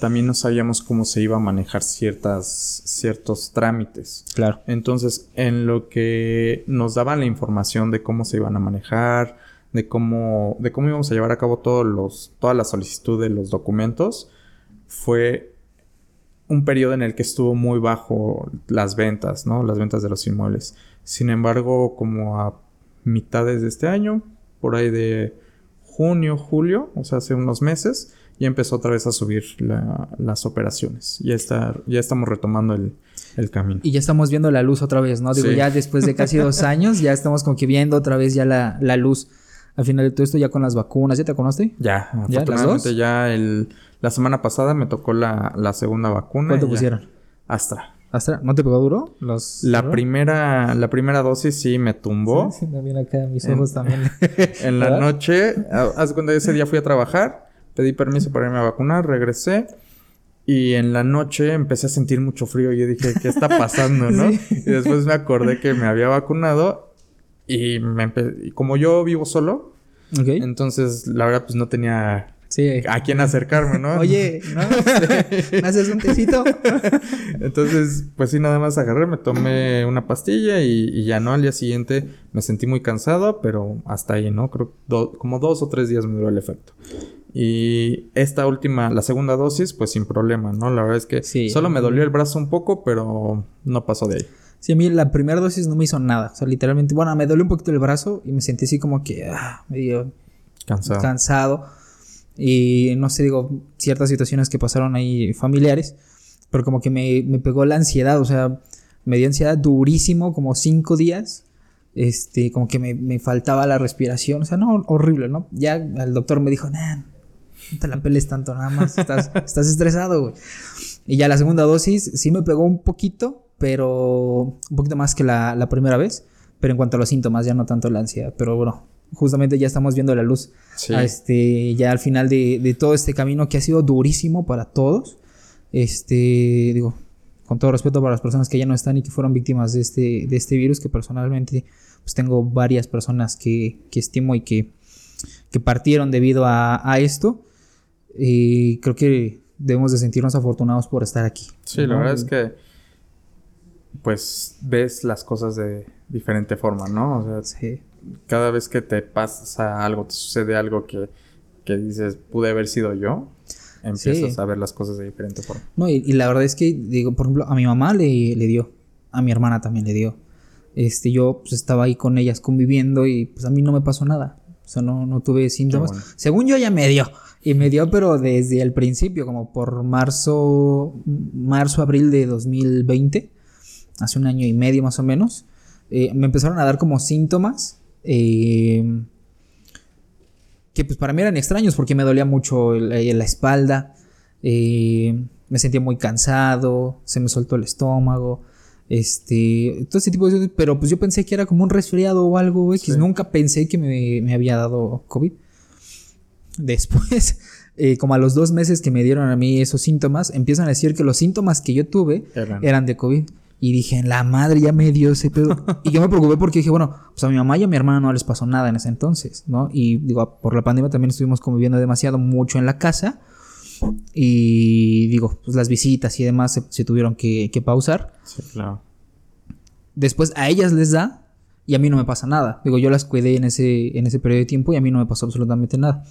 también no sabíamos cómo se iba a manejar ciertas, ciertos trámites. Claro. Entonces, en lo que nos daban la información de cómo se iban a manejar, de cómo, de cómo íbamos a llevar a cabo todos los, toda la solicitud de los documentos, fue un periodo en el que estuvo muy bajo las ventas, ¿no? Las ventas de los inmuebles. Sin embargo, como a mitades de este año, por ahí de junio, julio, o sea, hace unos meses, ya empezó otra vez a subir las operaciones. Ya, está, ya estamos retomando el, camino. Y ya estamos viendo la luz otra vez, ¿no? Digo, ya después de casi dos años, ya estamos como que viendo otra vez ya la, luz. Al final de todo esto, ya con las vacunas, ¿ya te conoste? Ya, ¿Ya afortunadamente ya el, la semana pasada me tocó la, segunda vacuna. ¿Cuánto pusieron? Astra. ¿No te pegó duro? la primera, la primera dosis sí me tumbó. Sí, también acá mis ojos también. en la noche, hace cuando ese día fui a trabajar, pedí permiso para irme a vacunar, regresé. Y en la noche empecé a sentir mucho frío y yo dije, ¿qué está pasando, no? Y después me acordé que me había vacunado y, me y como yo vivo solo, entonces la verdad pues no tenía a quién acercarme, ¿no? Oye, ¿no? ¿Me haces un tecito? Entonces, pues sí, nada más agarré, me tomé una pastilla y, ya no. Al día siguiente me sentí muy cansado, pero hasta ahí, ¿no? Creo que como dos o tres días me duró el efecto. Y esta última, la segunda dosis, pues sin problema, ¿no? La verdad es que solo me dolió el brazo un poco, pero no pasó de ahí. Sí, a mí la primera dosis no me hizo nada. O sea, literalmente, bueno, me dolió un poquito el brazo y me sentí así como que ah, medio cansado. cansado. Y no sé, digo, ciertas situaciones que pasaron ahí familiares, pero como que me, me pegó la ansiedad, o sea, me dio ansiedad durísimo, como cinco días. Este, como que me, me faltaba la respiración, o sea, no, horrible, ¿no? Ya el doctor me dijo, nah, no te la peles tanto, nada más, estás, estás estresado, güey. Y ya la segunda dosis sí me pegó un poquito, pero un poquito más que la, la primera vez. Pero en cuanto a los síntomas, ya no tanto la ansiedad. Pero bueno, justamente ya estamos viendo la luz. Sí. este, ya al final de, de todo este camino que ha sido durísimo para todos. Este, digo, con todo respeto para las personas que ya no están y que fueron víctimas de este, de este virus, que personalmente pues tengo varias personas que, que estimo y que, que partieron debido a, a esto. Y creo que debemos de sentirnos afortunados por estar aquí. Sí, la ¿no? verdad es que pues ves las cosas de diferente forma, ¿no? O sea, Sí. cada vez que te pasa algo, te sucede algo que, que dices, pude haber sido yo, empiezas Sí. a ver las cosas de diferente forma. No, y, y la verdad es que, digo, por ejemplo, a mi mamá le, le dio, a mi hermana también le dio. Este, yo pues estaba ahí con ellas conviviendo y pues a mí no me pasó nada. O sea, no, no tuve síntomas. bueno. Según yo ya me dio. Y me dio, pero desde el principio, como por marzo, marzo, abril de 2020, hace un año y medio más o menos, eh, me empezaron a dar como síntomas eh, que pues para mí eran extraños porque me dolía mucho el- eh, la espalda, eh, me sentía muy cansado, se me soltó el estómago, este, todo ese tipo de cosas, pero pues yo pensé que era como un resfriado o algo X, Sí. nunca pensé que me, me había dado COVID. Después, eh, como a los dos meses que me dieron a mí esos síntomas, empiezan a decir que los síntomas que yo tuve Eran. eran de COVID. Y dije, la madre ya me dio ese pedo. y yo me preocupé porque dije, bueno, pues a mi mamá y a mi hermana no les pasó nada en ese entonces, ¿no? Y digo, por la pandemia también estuvimos conviviendo demasiado mucho en la casa. Y digo, pues las visitas y demás se, se tuvieron que, que pausar. Sí, claro. Después a ellas les da y a mí no me pasa nada. Digo, yo las cuidé en ese, en ese periodo de tiempo y a mí no me pasó absolutamente nada.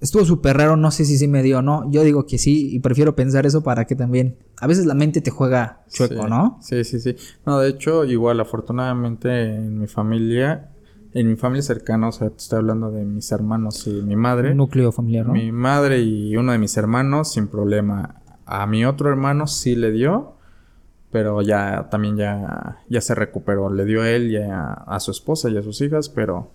Estuvo súper raro, no sé si sí me dio o no. Yo digo que sí y prefiero pensar eso para que también... A veces la mente te juega chueco, Sí. ¿no? Sí, sí, sí. No, de hecho, igual, afortunadamente en mi familia, en mi familia cercana, o sea, te estoy hablando de mis hermanos y mi madre. Un núcleo familiar, ¿no? Mi madre y uno de mis hermanos, sin problema. A mi otro hermano sí le dio, pero ya también ya, ya se recuperó. Le dio a él y a, a su esposa y a sus hijas, pero,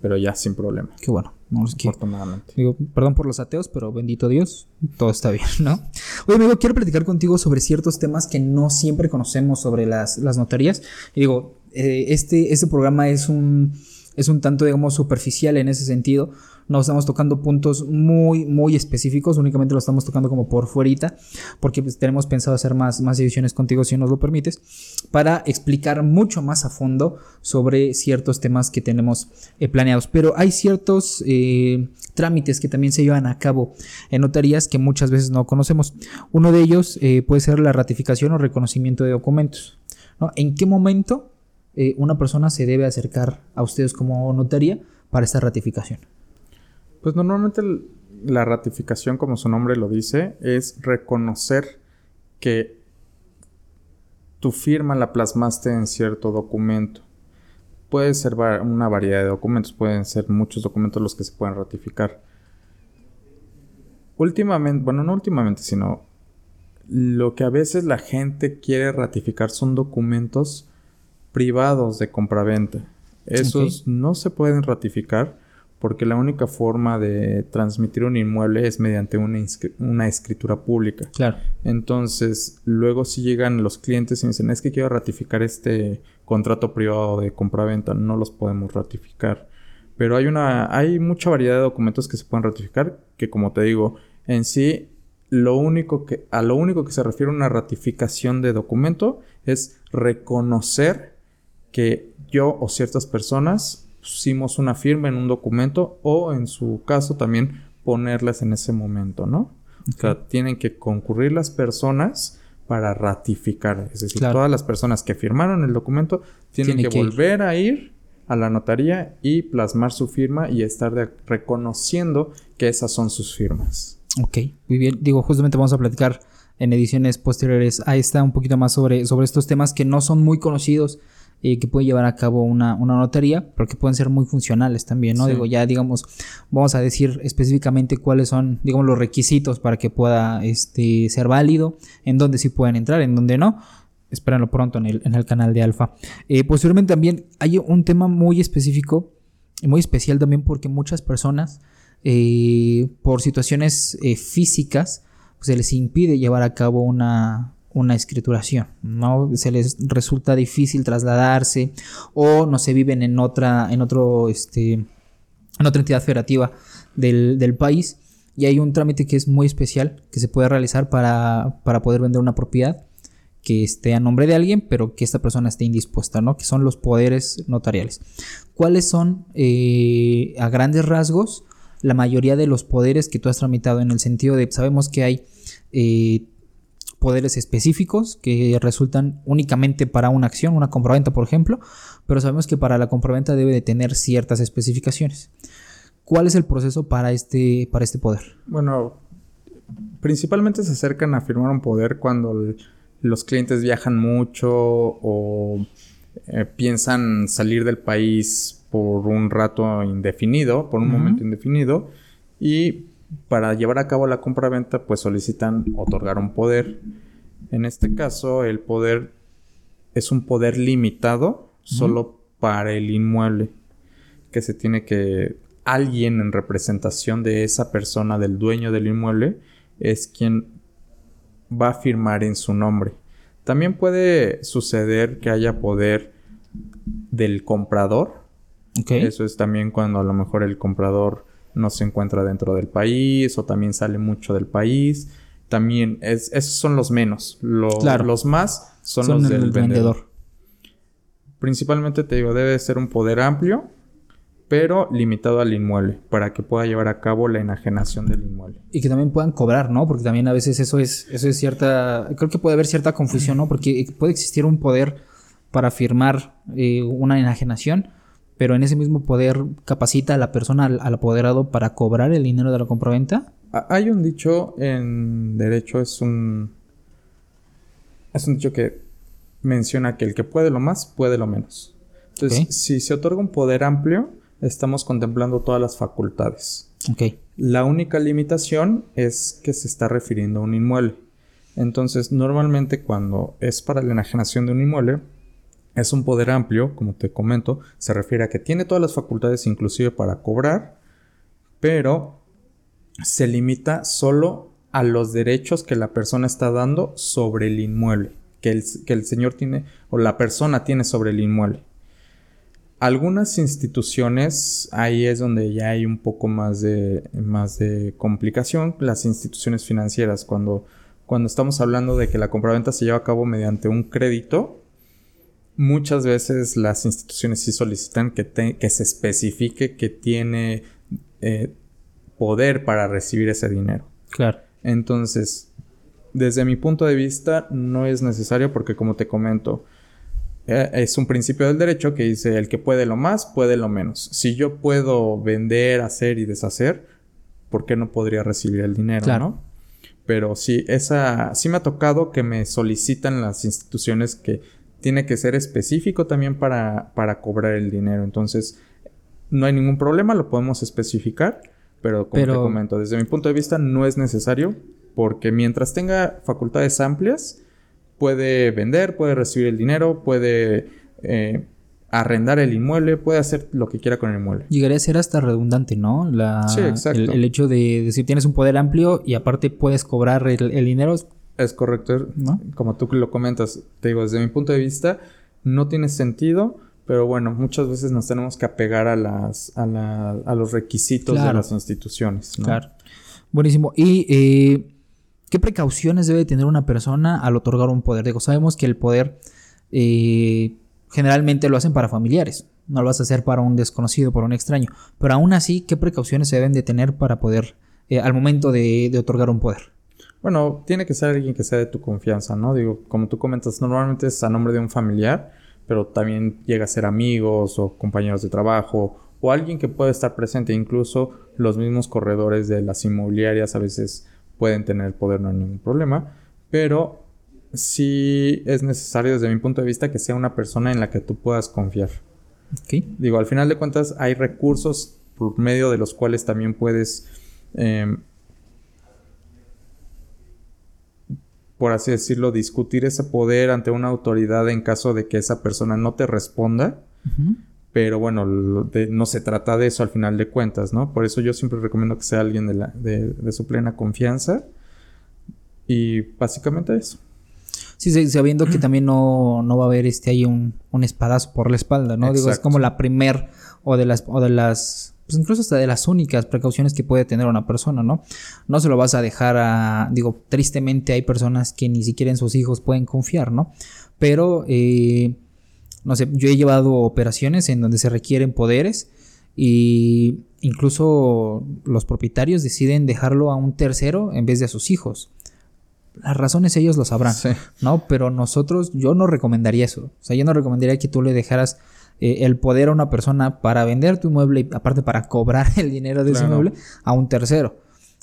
pero ya sin problema, Qué bueno. No, es que- afortunadamente. Digo, perdón por los ateos, pero bendito Dios, todo está bien, ¿no? Oye, amigo, quiero platicar contigo sobre ciertos temas que no siempre conocemos sobre las, las notarías. Y digo, eh, este, este programa es un, es un tanto, digamos, superficial en ese sentido. No estamos tocando puntos muy, muy específicos, únicamente lo estamos tocando como por fuerita, porque pues, tenemos pensado hacer más, más ediciones contigo si nos lo permites, para explicar mucho más a fondo sobre ciertos temas que tenemos eh, planeados. Pero hay ciertos eh, trámites que también se llevan a cabo en notarías que muchas veces no conocemos. Uno de ellos eh, puede ser la ratificación o reconocimiento de documentos. ¿no? ¿En qué momento eh, una persona se debe acercar a ustedes como notaría para esta ratificación? Pues normalmente la ratificación, como su nombre lo dice, es reconocer que tu firma la plasmaste en cierto documento. Puede ser una variedad de documentos, pueden ser muchos documentos los que se pueden ratificar. Últimamente, bueno, no últimamente, sino lo que a veces la gente quiere ratificar son documentos privados de compraventa. Esos no se pueden ratificar porque la única forma de transmitir un inmueble es mediante una, escritura pública. Claro. Entonces, luego si llegan los clientes y dicen, es que quiero ratificar este contrato privado de compraventa, no los podemos ratificar. Pero hay una, hay mucha variedad de documentos que se pueden ratificar, que como te digo, en sí, lo único que, a lo único que se refiere una ratificación de documento es reconocer que yo o ciertas personas pusimos una firma en un documento o en su caso también ponerlas en ese momento, ¿no? O sea, tienen que concurrir las personas para ratificar. Es decir, Claro. todas las personas que firmaron el documento tienen Tiene que, que ir. volver a ir a la notaría y plasmar su firma y estar de- reconociendo que esas son sus firmas. Ok, muy bien. Digo, justamente vamos a platicar en ediciones posteriores a esta un poquito más sobre, sobre estos temas que no son muy conocidos eh, que puede llevar a cabo una, una notaría, pero que pueden ser muy funcionales también, ¿no? Sí. Digo, ya digamos, vamos a decir específicamente cuáles son, digamos, los requisitos para que pueda este, ser válido, en dónde sí pueden entrar, en dónde no. Espérenlo pronto en el, en el canal de Alfa. Eh, posteriormente también hay un tema muy específico y muy especial también porque muchas personas, eh, por situaciones físicas, pues se les impide llevar a cabo una, una escrituración, ¿no? Se les resulta difícil trasladarse o no se viven en otra, en otro, este, en otra entidad federativa del, del país y hay un trámite que es muy especial que se puede realizar para, para poder vender una propiedad que esté a nombre de alguien, pero que esta persona esté indispuesta, ¿no? Que son los poderes notariales. ¿Cuáles son, eh, a grandes rasgos, la mayoría de los poderes que tú has tramitado en el sentido de, sabemos que hay eh, poderes específicos que resultan únicamente para una acción, una compraventa, por ejemplo, pero sabemos que para la compraventa debe de tener ciertas especificaciones. ¿Cuál es el proceso para este, para este poder? Bueno, principalmente se acercan a firmar un poder cuando los clientes viajan mucho o eh, piensan salir del país por un rato indefinido, por un momento indefinido, y para llevar a cabo la compra-venta, pues solicitan otorgar un poder. En este caso, el poder es un poder limitado solo para el inmueble, que se tiene que alguien en representación de esa persona, del dueño del inmueble, es quien va a firmar en su nombre. También puede suceder que haya poder del comprador. Eso es también cuando a lo mejor el comprador no se encuentra dentro del país o también sale mucho del país. También es, esos son los menos. Los más son, los del vendedor. Principalmente te digo, debe ser un poder amplio pero limitado al inmueble, para que pueda llevar a cabo la enajenación del inmueble. Y que también puedan cobrar, ¿no? Porque también a veces eso es, eso es cierta, creo que puede haber cierta confusión, ¿no? Porque puede existir un poder para firmar eh, una enajenación, pero en ese mismo poder capacita a la persona, al, apoderado, para cobrar el dinero de la compraventa. Hay un dicho en derecho, es un, es un dicho que menciona que el que puede lo más, puede lo menos. Entonces, si se otorga un poder amplio, estamos contemplando todas las facultades. Ok. La única limitación es que se está refiriendo a un inmueble. Entonces, normalmente cuando es para la enajenación de un inmueble, es un poder amplio, como te comento, se refiere a que tiene todas las facultades inclusive para cobrar, pero se limita solo a los derechos que la persona está dando sobre el inmueble, que el, que el señor tiene o la persona tiene sobre el inmueble. Algunas instituciones, ahí es donde ya hay un poco más de, más de complicación. Las instituciones financieras, cuando, cuando estamos hablando de que la compraventa se lleva a cabo mediante un crédito, muchas veces las instituciones sí solicitan que, que se especifique que tiene eh, poder para recibir ese dinero. Claro. Entonces, desde mi punto de vista, no es necesario porque, como te comento, eh, es un principio del derecho que dice el que puede lo más, puede lo menos. Si yo puedo vender, hacer y deshacer, ¿por qué no podría recibir el dinero? Claro. Pero sí, esa, sí me ha tocado que me solicitan las instituciones que tiene que ser específico también para, para cobrar el dinero. Entonces, no hay ningún problema, lo podemos especificar, pero como te comento, desde mi punto de vista no es necesario porque mientras tenga facultades amplias, puede vender, puede recibir el dinero, puede eh, arrendar el inmueble, puede hacer lo que quiera con el inmueble. Llegaría a ser hasta redundante, ¿no? La, sí, exacto. El, hecho de, decir tienes un poder amplio y aparte puedes cobrar el, dinero. Es correcto, ¿no? Como tú lo comentas, te digo, desde mi punto de vista, no tiene sentido. Pero bueno, muchas veces nos tenemos que apegar a las a, la, a los requisitos de las instituciones. ¿no? Claro. Buenísimo. Y eh, ¿Qué precauciones debe tener una persona al otorgar un poder? Digo, sabemos que el poder eh, generalmente lo hacen para familiares, no lo vas a hacer para un desconocido, para un extraño, pero aún así, ¿qué precauciones se deben de tener para poder, eh, al momento de, otorgar un poder? Bueno, tiene que ser alguien que sea de tu confianza, ¿no? Digo, como tú comentas, normalmente es a nombre de un familiar, pero también llega a ser amigos o compañeros de trabajo o alguien que puede estar presente, incluso los mismos corredores de las inmobiliarias a veces pueden tener poder, no hay ningún problema, pero sí es necesario desde mi punto de vista que sea una persona en la que tú puedas confiar. Digo, al final de cuentas hay recursos por medio de los cuales también puedes, em, por así decirlo, discutir ese poder ante una autoridad en caso de que esa persona no te responda. Pero bueno, no se trata de eso al final de cuentas, ¿no? Por eso yo siempre recomiendo que sea alguien de, su plena confianza. Y básicamente eso. Sí, sabiendo que también no, no va a haber este ahí un, un espadazo por la espalda, ¿no? Digo, es como la primer o de las, o de las, pues incluso hasta de las únicas precauciones que puede tener una persona, ¿no? No se lo vas a dejar a, digo, tristemente hay personas que ni siquiera en sus hijos pueden confiar, ¿no? Pero, eh, no sé, yo he llevado operaciones en donde se requieren poderes y incluso los propietarios deciden dejarlo a un tercero en vez de a sus hijos las razones ellos lo sabrán, ¿no? Pero nosotros, yo no recomendaría eso. O sea, yo no recomendaría que tú le dejaras eh, el poder a una persona para vender tu inmueble y aparte para cobrar el dinero de ese inmueble a un tercero.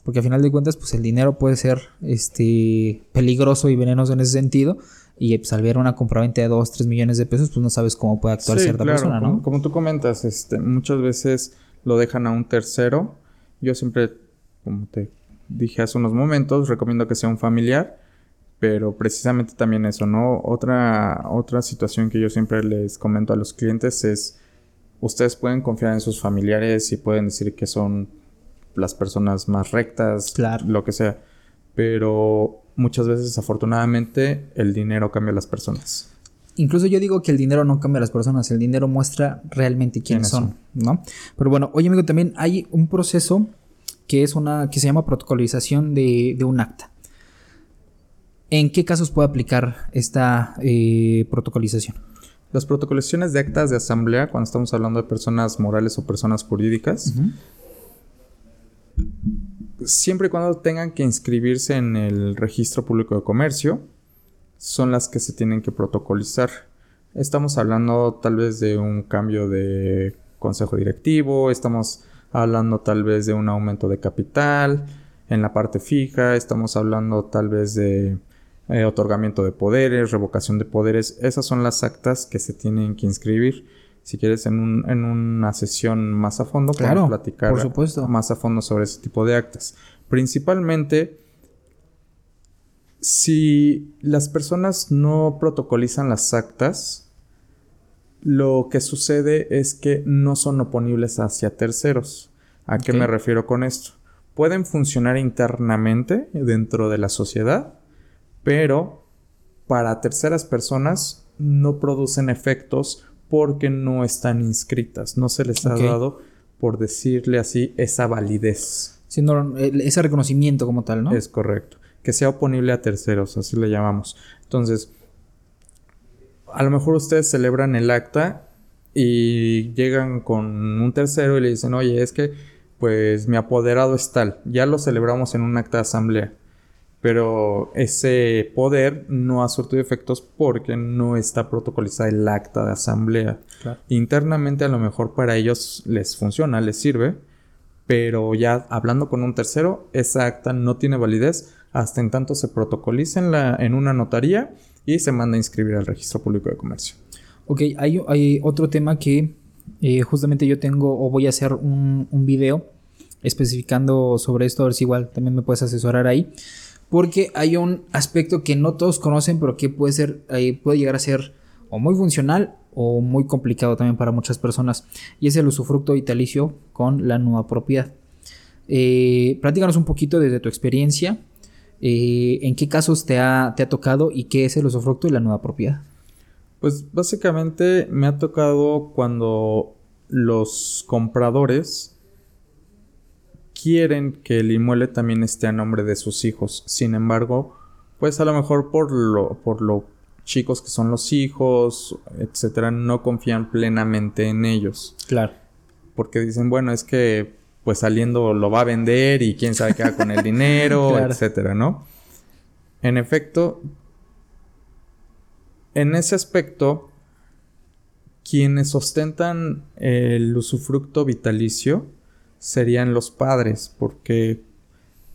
Porque al final de cuentas, pues el dinero puede ser este peligroso y venenoso en ese sentido. Y pues, al ver una compraventa de 2, 3 millones de pesos, pues no sabes cómo puede actuar cierta persona, ¿no? Como, como tú comentas, este, muchas veces lo dejan a un tercero. Yo siempre, como te dije hace unos momentos, recomiendo que sea un familiar, pero precisamente también eso, ¿no? Otra, otra situación que yo siempre les comento a los clientes es, ustedes pueden confiar en sus familiares y pueden decir que son las personas más rectas, lo que sea, pero muchas veces afortunadamente el dinero cambia a las personas. Incluso yo digo que el dinero no cambia a las personas, el dinero muestra realmente quiénes, son, ¿no? Pero bueno, oye amigo, también hay un proceso que es una que se llama protocolización de, un acta. ¿En qué casos puede aplicar esta eh, protocolización? Las protocolizaciones de actas de asamblea, cuando estamos hablando de personas morales o personas jurídicas, siempre y cuando tengan que inscribirse en el registro público de comercio, son las que se tienen que protocolizar. Estamos hablando tal vez de un cambio de consejo directivo, estamos hablando tal vez de un aumento de capital en la parte fija, estamos hablando tal vez de eh, otorgamiento de poderes, revocación de poderes, esas son las actas que se tienen que inscribir. Si quieres en, un, en una sesión más a fondo, claro, platicar por supuesto. más a fondo sobre ese tipo de actas. Principalmente, si las personas no protocolizan las actas, lo que sucede es que no son oponibles hacia terceros. ¿A qué me refiero con esto? Pueden funcionar internamente dentro de la sociedad, pero para terceras personas no producen efectos porque no están inscritas, no se les ha dado, por decirle así, esa validez. Siendo ese reconocimiento como tal, ¿no? Es correcto. Que sea oponible a terceros, así le llamamos. Entonces, a lo mejor ustedes celebran el acta y llegan con un tercero y le dicen, oye, es que pues mi apoderado es tal, ya lo celebramos en un acta de asamblea, pero ese poder no ha surtido efectos porque no está protocolizada el acta de asamblea. Internamente a lo mejor para ellos les funciona, les sirve, pero ya hablando con un tercero, esa acta no tiene validez hasta en tanto se protocoliza en, la, en una notaría y se manda a inscribir al registro público de comercio. Ok, hay, hay otro tema que eh, justamente yo tengo o voy a hacer un, un, video especificando sobre esto, a ver si igual también me puedes asesorar ahí. Porque hay un aspecto que no todos conocen, pero que puede ser, puede llegar a ser o muy funcional o muy complicado también para muchas personas. Y es el usufructo vitalicio con la nueva propiedad. Eh, un poquito desde tu experiencia eh, ¿En qué casos te ha, te ha tocado y qué es el usufructo y la nueva propiedad? Pues básicamente me ha tocado cuando los compradores quieren que el inmueble también esté a nombre de sus hijos. Sin embargo, pues a lo mejor por lo, por lo chicos que son los hijos, etcétera, no confían plenamente en ellos. Claro. Porque dicen, bueno, es que pues saliendo lo va a vender y quién sabe qué haga con el dinero, etcétera, ¿no? En efecto, en ese aspecto, quienes ostentan el usufructo vitalicio serían los padres, porque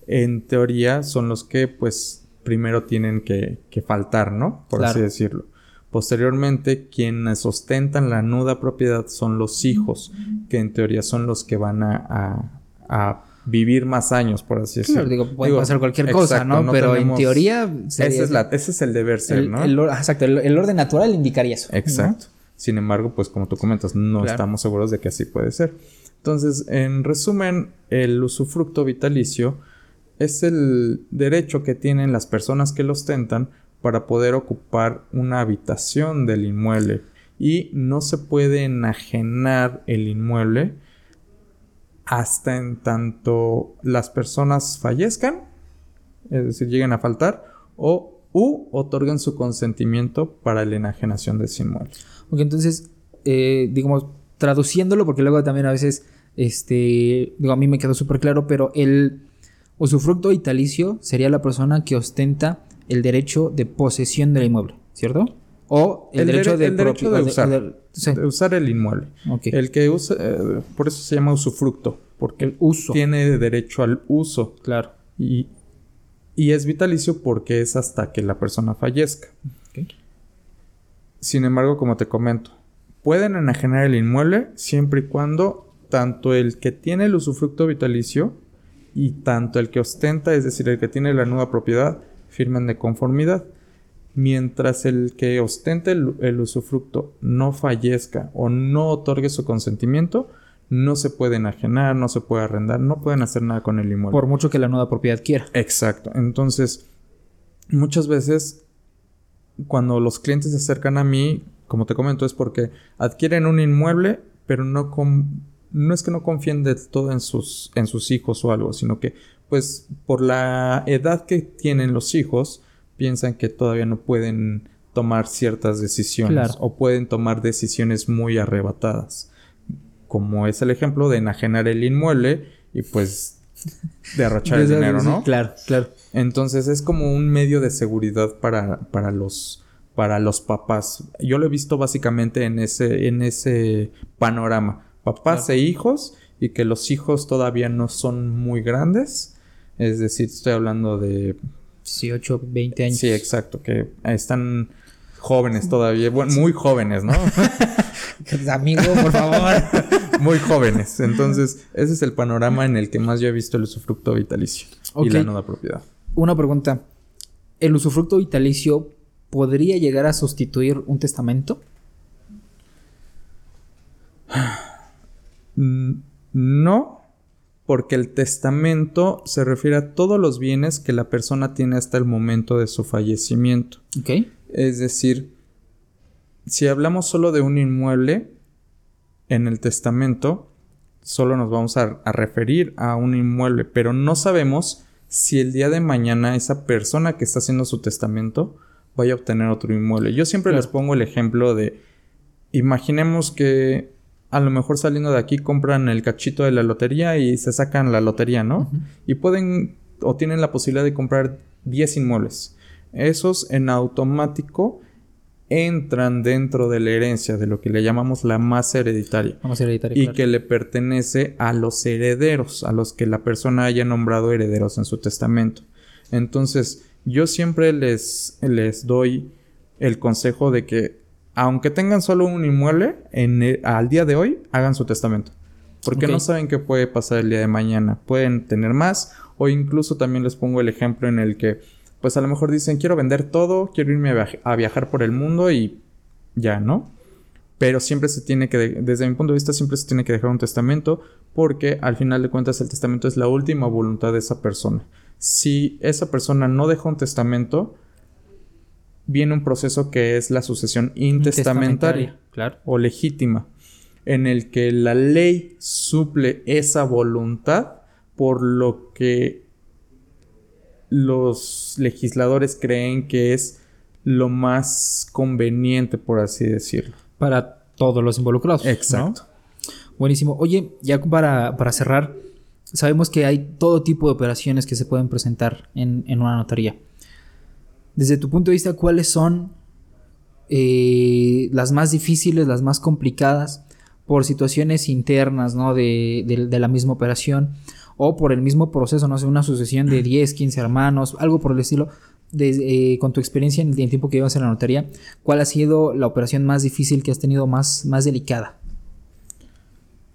en teoría son los que, pues, primero tienen que, faltar, ¿no? Por así decirlo. Posteriormente, quienes ostentan la nuda propiedad son los hijos, que en teoría son los que van a, vivir más años, por así decirlo. digo, puede pasar cualquier cosa, ¿no? Pero en teoría... Ese, es el deber ser, ¿no? exacto, el, orden natural indicaría eso. Exacto. Sin embargo, pues como tú comentas, no estamos seguros de que así puede ser. Entonces, en resumen, el usufructo vitalicio es el derecho que tienen las personas que lo ostentan para poder ocupar una habitación del inmueble y no se puede enajenar el inmueble hasta en tanto las personas fallezcan, es decir, lleguen a faltar, o u otorguen su consentimiento para la enajenación de ese inmueble. Ok, entonces, eh, digamos, traduciéndolo, porque luego también a veces, este, digo, a mí me quedó súper claro, pero el usufructo vitalicio sería la persona que ostenta el derecho de posesión del inmueble, ¿cierto? O el, derecho, de, usar, el inmueble. El que usa, eh, por eso se llama usufructo, porque el uso. tiene derecho al uso. Claro. Y, y es vitalicio porque es hasta que la persona fallezca. Sin embargo, como te comento, pueden enajenar el inmueble siempre y cuando tanto el que tiene el usufructo vitalicio y tanto el que ostenta, es decir, el que tiene la nueva propiedad, firmen de conformidad. Mientras el que ostente el, usufructo no fallezca o no otorgue su consentimiento, no se puede enajenar, no se puede arrendar, no pueden hacer nada con el inmueble. Por mucho que la nueva propiedad quiera. Exacto. Entonces, muchas veces cuando los clientes se acercan a mí, como te comento, es porque adquieren un inmueble, pero no, no es que no confíen del todo en sus, en sus hijos o algo, sino que pues por la edad que tienen los hijos, piensan que todavía no pueden tomar ciertas decisiones o pueden tomar decisiones muy arrebatadas, como es el ejemplo de enajenar el inmueble y pues derrochar el dinero, ¿no? Claro, claro. Entonces es como un medio de seguridad para, para los para los papás. Yo lo he visto básicamente en ese en ese panorama, papás e hijos y que los hijos todavía no son muy grandes, es decir, estoy hablando de 18, 20 años. Sí, exacto, que están jóvenes todavía, bueno, muy jóvenes, ¿no? Amigo, por favor. muy jóvenes. Entonces, ese es el panorama en el que más yo he visto el usufructo vitalicio y la nueva propiedad. Una pregunta. ¿El usufructo vitalicio podría llegar a sustituir un testamento? No, porque el testamento se refiere a todos los bienes que la persona tiene hasta el momento de su fallecimiento. Ok. Es decir, si hablamos solo de un inmueble, en el testamento solo nos vamos a, referir a un inmueble, pero no sabemos si el día de mañana esa persona que está haciendo su testamento vaya a obtener otro inmueble. Yo siempre les pongo el ejemplo de, imaginemos que a lo mejor saliendo de aquí compran el cachito de la lotería y se sacan la lotería, ¿no? Y pueden o tienen la posibilidad de comprar 10 inmuebles. Esos en automático entran dentro de la herencia, de lo que le llamamos la masa hereditaria. La masa hereditaria y que le pertenece a los herederos, a los que la persona haya nombrado herederos en su testamento. Entonces, yo siempre les, les doy el consejo de que aunque tengan solo un inmueble, en al día de hoy hagan su testamento. Porque no saben qué puede pasar el día de mañana. Pueden tener más o incluso también les pongo el ejemplo en el que pues a lo mejor dicen quiero vender todo, quiero irme a, viajar por el mundo y ya, ¿no? Pero siempre se tiene que, desde mi punto de vista, siempre se tiene que dejar un testamento porque al final de cuentas el testamento es la última voluntad de esa persona. Si esa persona no deja un testamento, viene un proceso que es la sucesión intestamentaria, o legítima, en el que la ley suple esa voluntad por lo que los legisladores creen que es lo más conveniente, por así decirlo. Para todos los involucrados. Exacto. Buenísimo. Oye, ya para, cerrar, sabemos que hay todo tipo de operaciones que se pueden presentar en, en una notaría desde tu punto de vista, ¿cuáles son eh, las más difíciles, las más complicadas por situaciones internas ¿no? de, la misma operación o por el mismo proceso, no sé, una sucesión de 10, 15 hermanos, algo por el estilo? Eh, con tu experiencia en el tiempo que llevas en la notaría, ¿cuál ha sido la operación más difícil que has tenido, más, más delicada?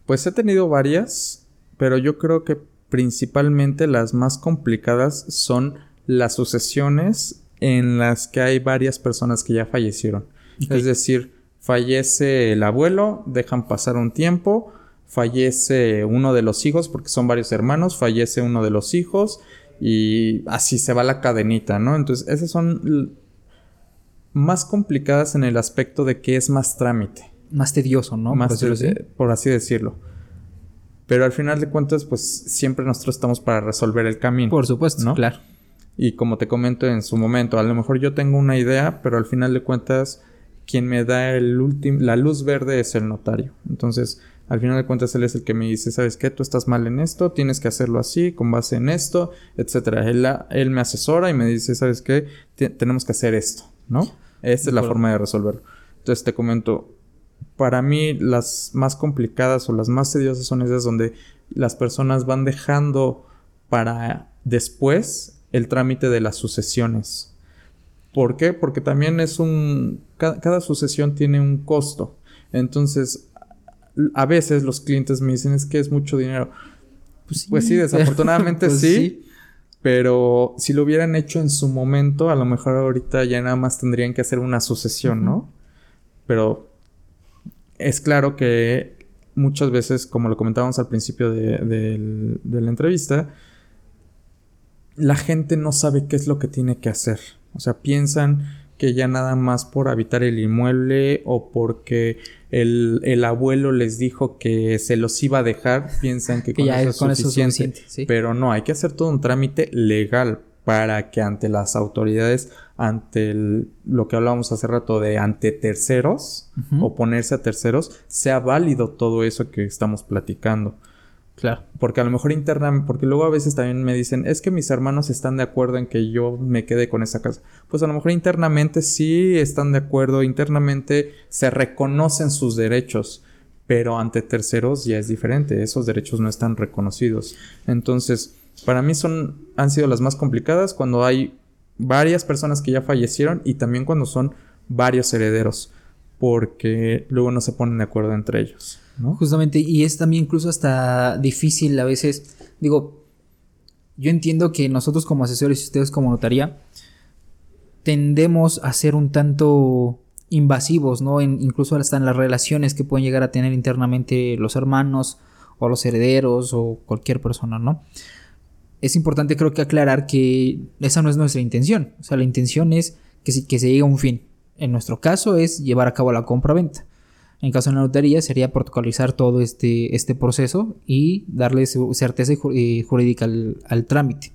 Pues he tenido varias, pero yo creo que principalmente las más complicadas son las sucesiones en las que hay varias personas que ya fallecieron. Es decir, fallece el abuelo, dejan pasar un tiempo, fallece uno de los hijos, porque son varios hermanos, fallece uno de los hijos y así se va la cadenita, ¿no? Entonces, esas son más complicadas en el aspecto de que es más trámite. Más tedioso, ¿no? Más por, así, por así decirlo. Pero al final de cuentas, pues siempre nosotros estamos para resolver el camino. Por supuesto, ¿no? claro. Y como te comento en su momento, a lo mejor yo tengo una idea, pero al final de cuentas, quien me da el la luz verde es el notario. Entonces, al final de cuentas, él es el que me dice, ¿sabes qué? Tú estás mal en esto, tienes que hacerlo así, con base en esto, etcétera. Él, él me asesora y me dice, ¿sabes qué? tenemos que hacer esto, ¿no? Esta es la forma de resolverlo. Entonces te comento, para mí las más complicadas o las más tediosas son esas donde las personas van dejando para después el trámite de las sucesiones. ¿Por qué? Porque también es un... cada sucesión tiene un costo. Entonces, a veces los clientes me dicen es que es mucho dinero. Pues sí, pues desafortunadamente pues sí, Pero si lo hubieran hecho en su momento, a lo mejor ahorita ya nada más tendrían que hacer una sucesión, ¿no? Pero es claro que muchas veces, como lo comentábamos al principio de la entrevista, la gente no sabe qué es lo que tiene que hacer. O sea, piensan que ya nada más por habitar el inmueble o porque el, abuelo les dijo que se los iba a dejar, piensan que, con, ya eso, es suficiente. Pero no, hay que hacer todo un trámite legal para que ante las autoridades, ante lo que hablábamos hace rato de ante terceros, oponerse a terceros, sea válido todo eso que estamos platicando. Claro. Porque a lo mejor internamente, porque luego a veces también me dicen, es que mis hermanos están de acuerdo en que yo me quede con esa casa. Pues a lo mejor internamente sí están de acuerdo, internamente se reconocen sus derechos, pero ante terceros ya es diferente, esos derechos no están reconocidos. Entonces, para mí son, han sido las más complicadas cuando hay varias personas que ya fallecieron y también cuando son varios herederos, porque luego no se ponen de acuerdo entre ellos. Justamente, y es también incluso hasta difícil a veces, digo, yo entiendo que nosotros como asesores y ustedes como notaría, tendemos a ser un tanto invasivos, ¿no? incluso hasta en las relaciones que pueden llegar a tener internamente los hermanos o los herederos o cualquier persona, ¿no? Es importante creo que aclarar que esa no es nuestra intención, o sea, la intención es que, que se llegue a un fin. En nuestro caso es llevar a cabo la compra-venta. En caso de la notaría sería protocolizar todo este, este proceso y darle certeza jurídica al, trámite.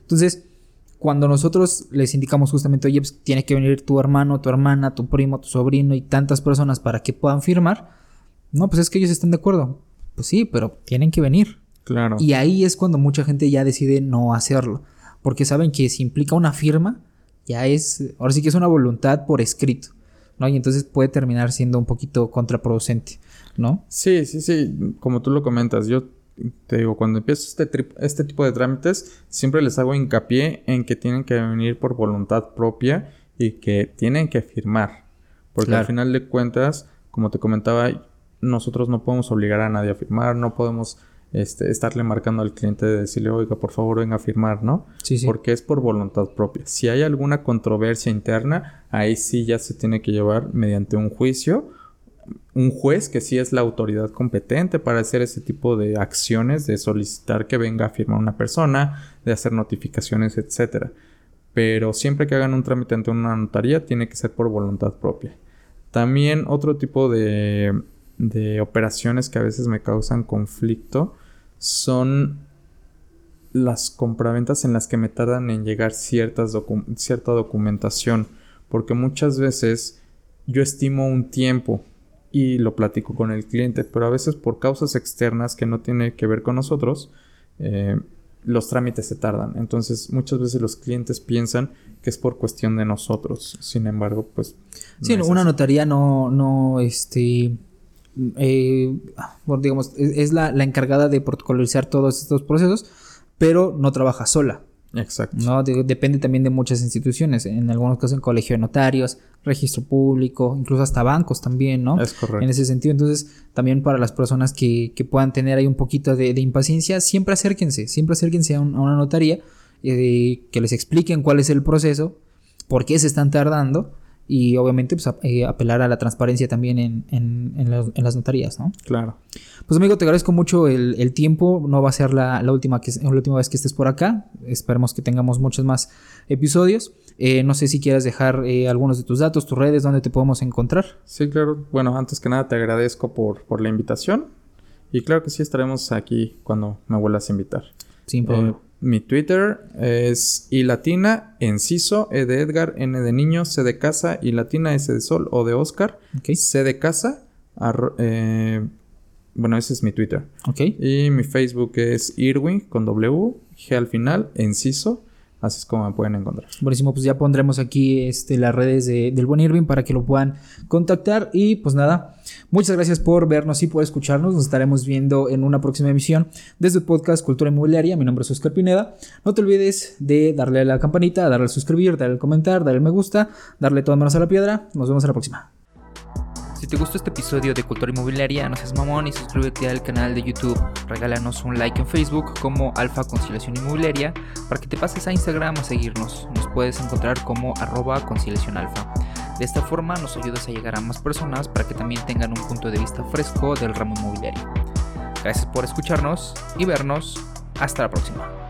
Entonces, cuando nosotros les indicamos justamente, oye, pues, tiene que venir tu hermano, tu hermana, tu primo, tu sobrino y tantas personas para que puedan firmar, no, pues es que ellos están de acuerdo. Pues sí, pero tienen que venir. Claro. Y ahí es cuando mucha gente ya decide no hacerlo. Porque saben que si implica una firma, ya es, ahora sí que es una voluntad por escrito. ¿No? Y entonces puede terminar siendo un poquito contraproducente, ¿no? Sí, sí, sí, como tú lo comentas, yo te digo, cuando empiezo este, este tipo de trámites, siempre les hago hincapié en que tienen que venir por voluntad propia y que tienen que firmar. Porque al final de cuentas, como te comentaba, nosotros no podemos obligar a nadie a firmar, no podemos este, estarle marcando al cliente de decirle, oiga, por favor, venga a firmar, ¿no? Sí, sí. Porque es por voluntad propia. Si hay alguna controversia interna, ahí sí ya se tiene que llevar mediante un juicio. Un juez que sí es la autoridad competente para hacer ese tipo de acciones, de solicitar que venga a firmar una persona, de hacer notificaciones, etcétera. Pero siempre que hagan un trámite ante una notaría, tiene que ser por voluntad propia. También otro tipo de, de operaciones que a veces me causan conflicto son las compraventas en las que me tardan en llegar ciertas cierta documentación. Porque muchas veces yo estimo un tiempo y lo platico con el cliente, pero a veces por causas externas que no tiene que ver con nosotros, eh, los trámites se tardan. Entonces muchas veces los clientes piensan que es por cuestión de nosotros. Sin embargo, pues... sí, una notaría no, no, este eh, digamos, es, la, encargada de protocolizar todos estos procesos, pero no trabaja sola. Exacto. ¿no? depende también de muchas instituciones, en algunos casos en colegio de notarios, registro público, incluso hasta bancos también, ¿no? Es correcto. En ese sentido, entonces, también para las personas que, puedan tener ahí un poquito de, impaciencia, siempre acérquense, siempre acérquense a, una notaría, eh, que les expliquen cuál es el proceso, por qué se están tardando y obviamente pues, eh, apelar a la transparencia también en, en, las notarías, ¿no? Claro. Pues amigo, te agradezco mucho el, tiempo, no va a ser la, última que, la última vez que estés por acá, esperemos que tengamos muchos más episodios. Eh, no sé si quieras dejar eh, algunos de tus datos, tus redes, donde te podemos encontrar. Sí, claro. Bueno, antes que nada te agradezco por, por la invitación y claro que sí estaremos aquí cuando me vuelvas a invitar. Sin problema. Mi Twitter es y latina, enciso, E de Edgar, N de niño, C de casa, y latina, S de sol, O de Oscar, C de casa, eh, bueno, ese es mi Twitter. Y mi Facebook es Irwin con W, G al final, enciso, Así es como me pueden encontrar. Buenísimo, pues ya pondremos aquí este, las redes del buen Irving para que lo puedan contactar. Y pues nada, muchas gracias por vernos y por escucharnos. Nos estaremos viendo en una próxima emisión desde el podcast Cultura Inmobiliaria. Mi nombre es Oscar Pineda. No te olvides de darle a la campanita, darle al suscribir, darle al comentar, darle al me gusta, darle todo menos a la piedra. Nos vemos en la próxima. Si te gustó este episodio de Cultura Inmobiliaria, no seas mamón y suscríbete al canal de YouTube. Regálanos un like en Facebook como Alfa Conciliación Inmobiliaria para que te pases a Instagram a seguirnos. Nos puedes encontrar como arroba conciliación alfa. De esta forma nos ayudas a llegar a más personas para que también tengan un punto de vista fresco del ramo inmobiliario. Gracias por escucharnos y vernos. Hasta la próxima.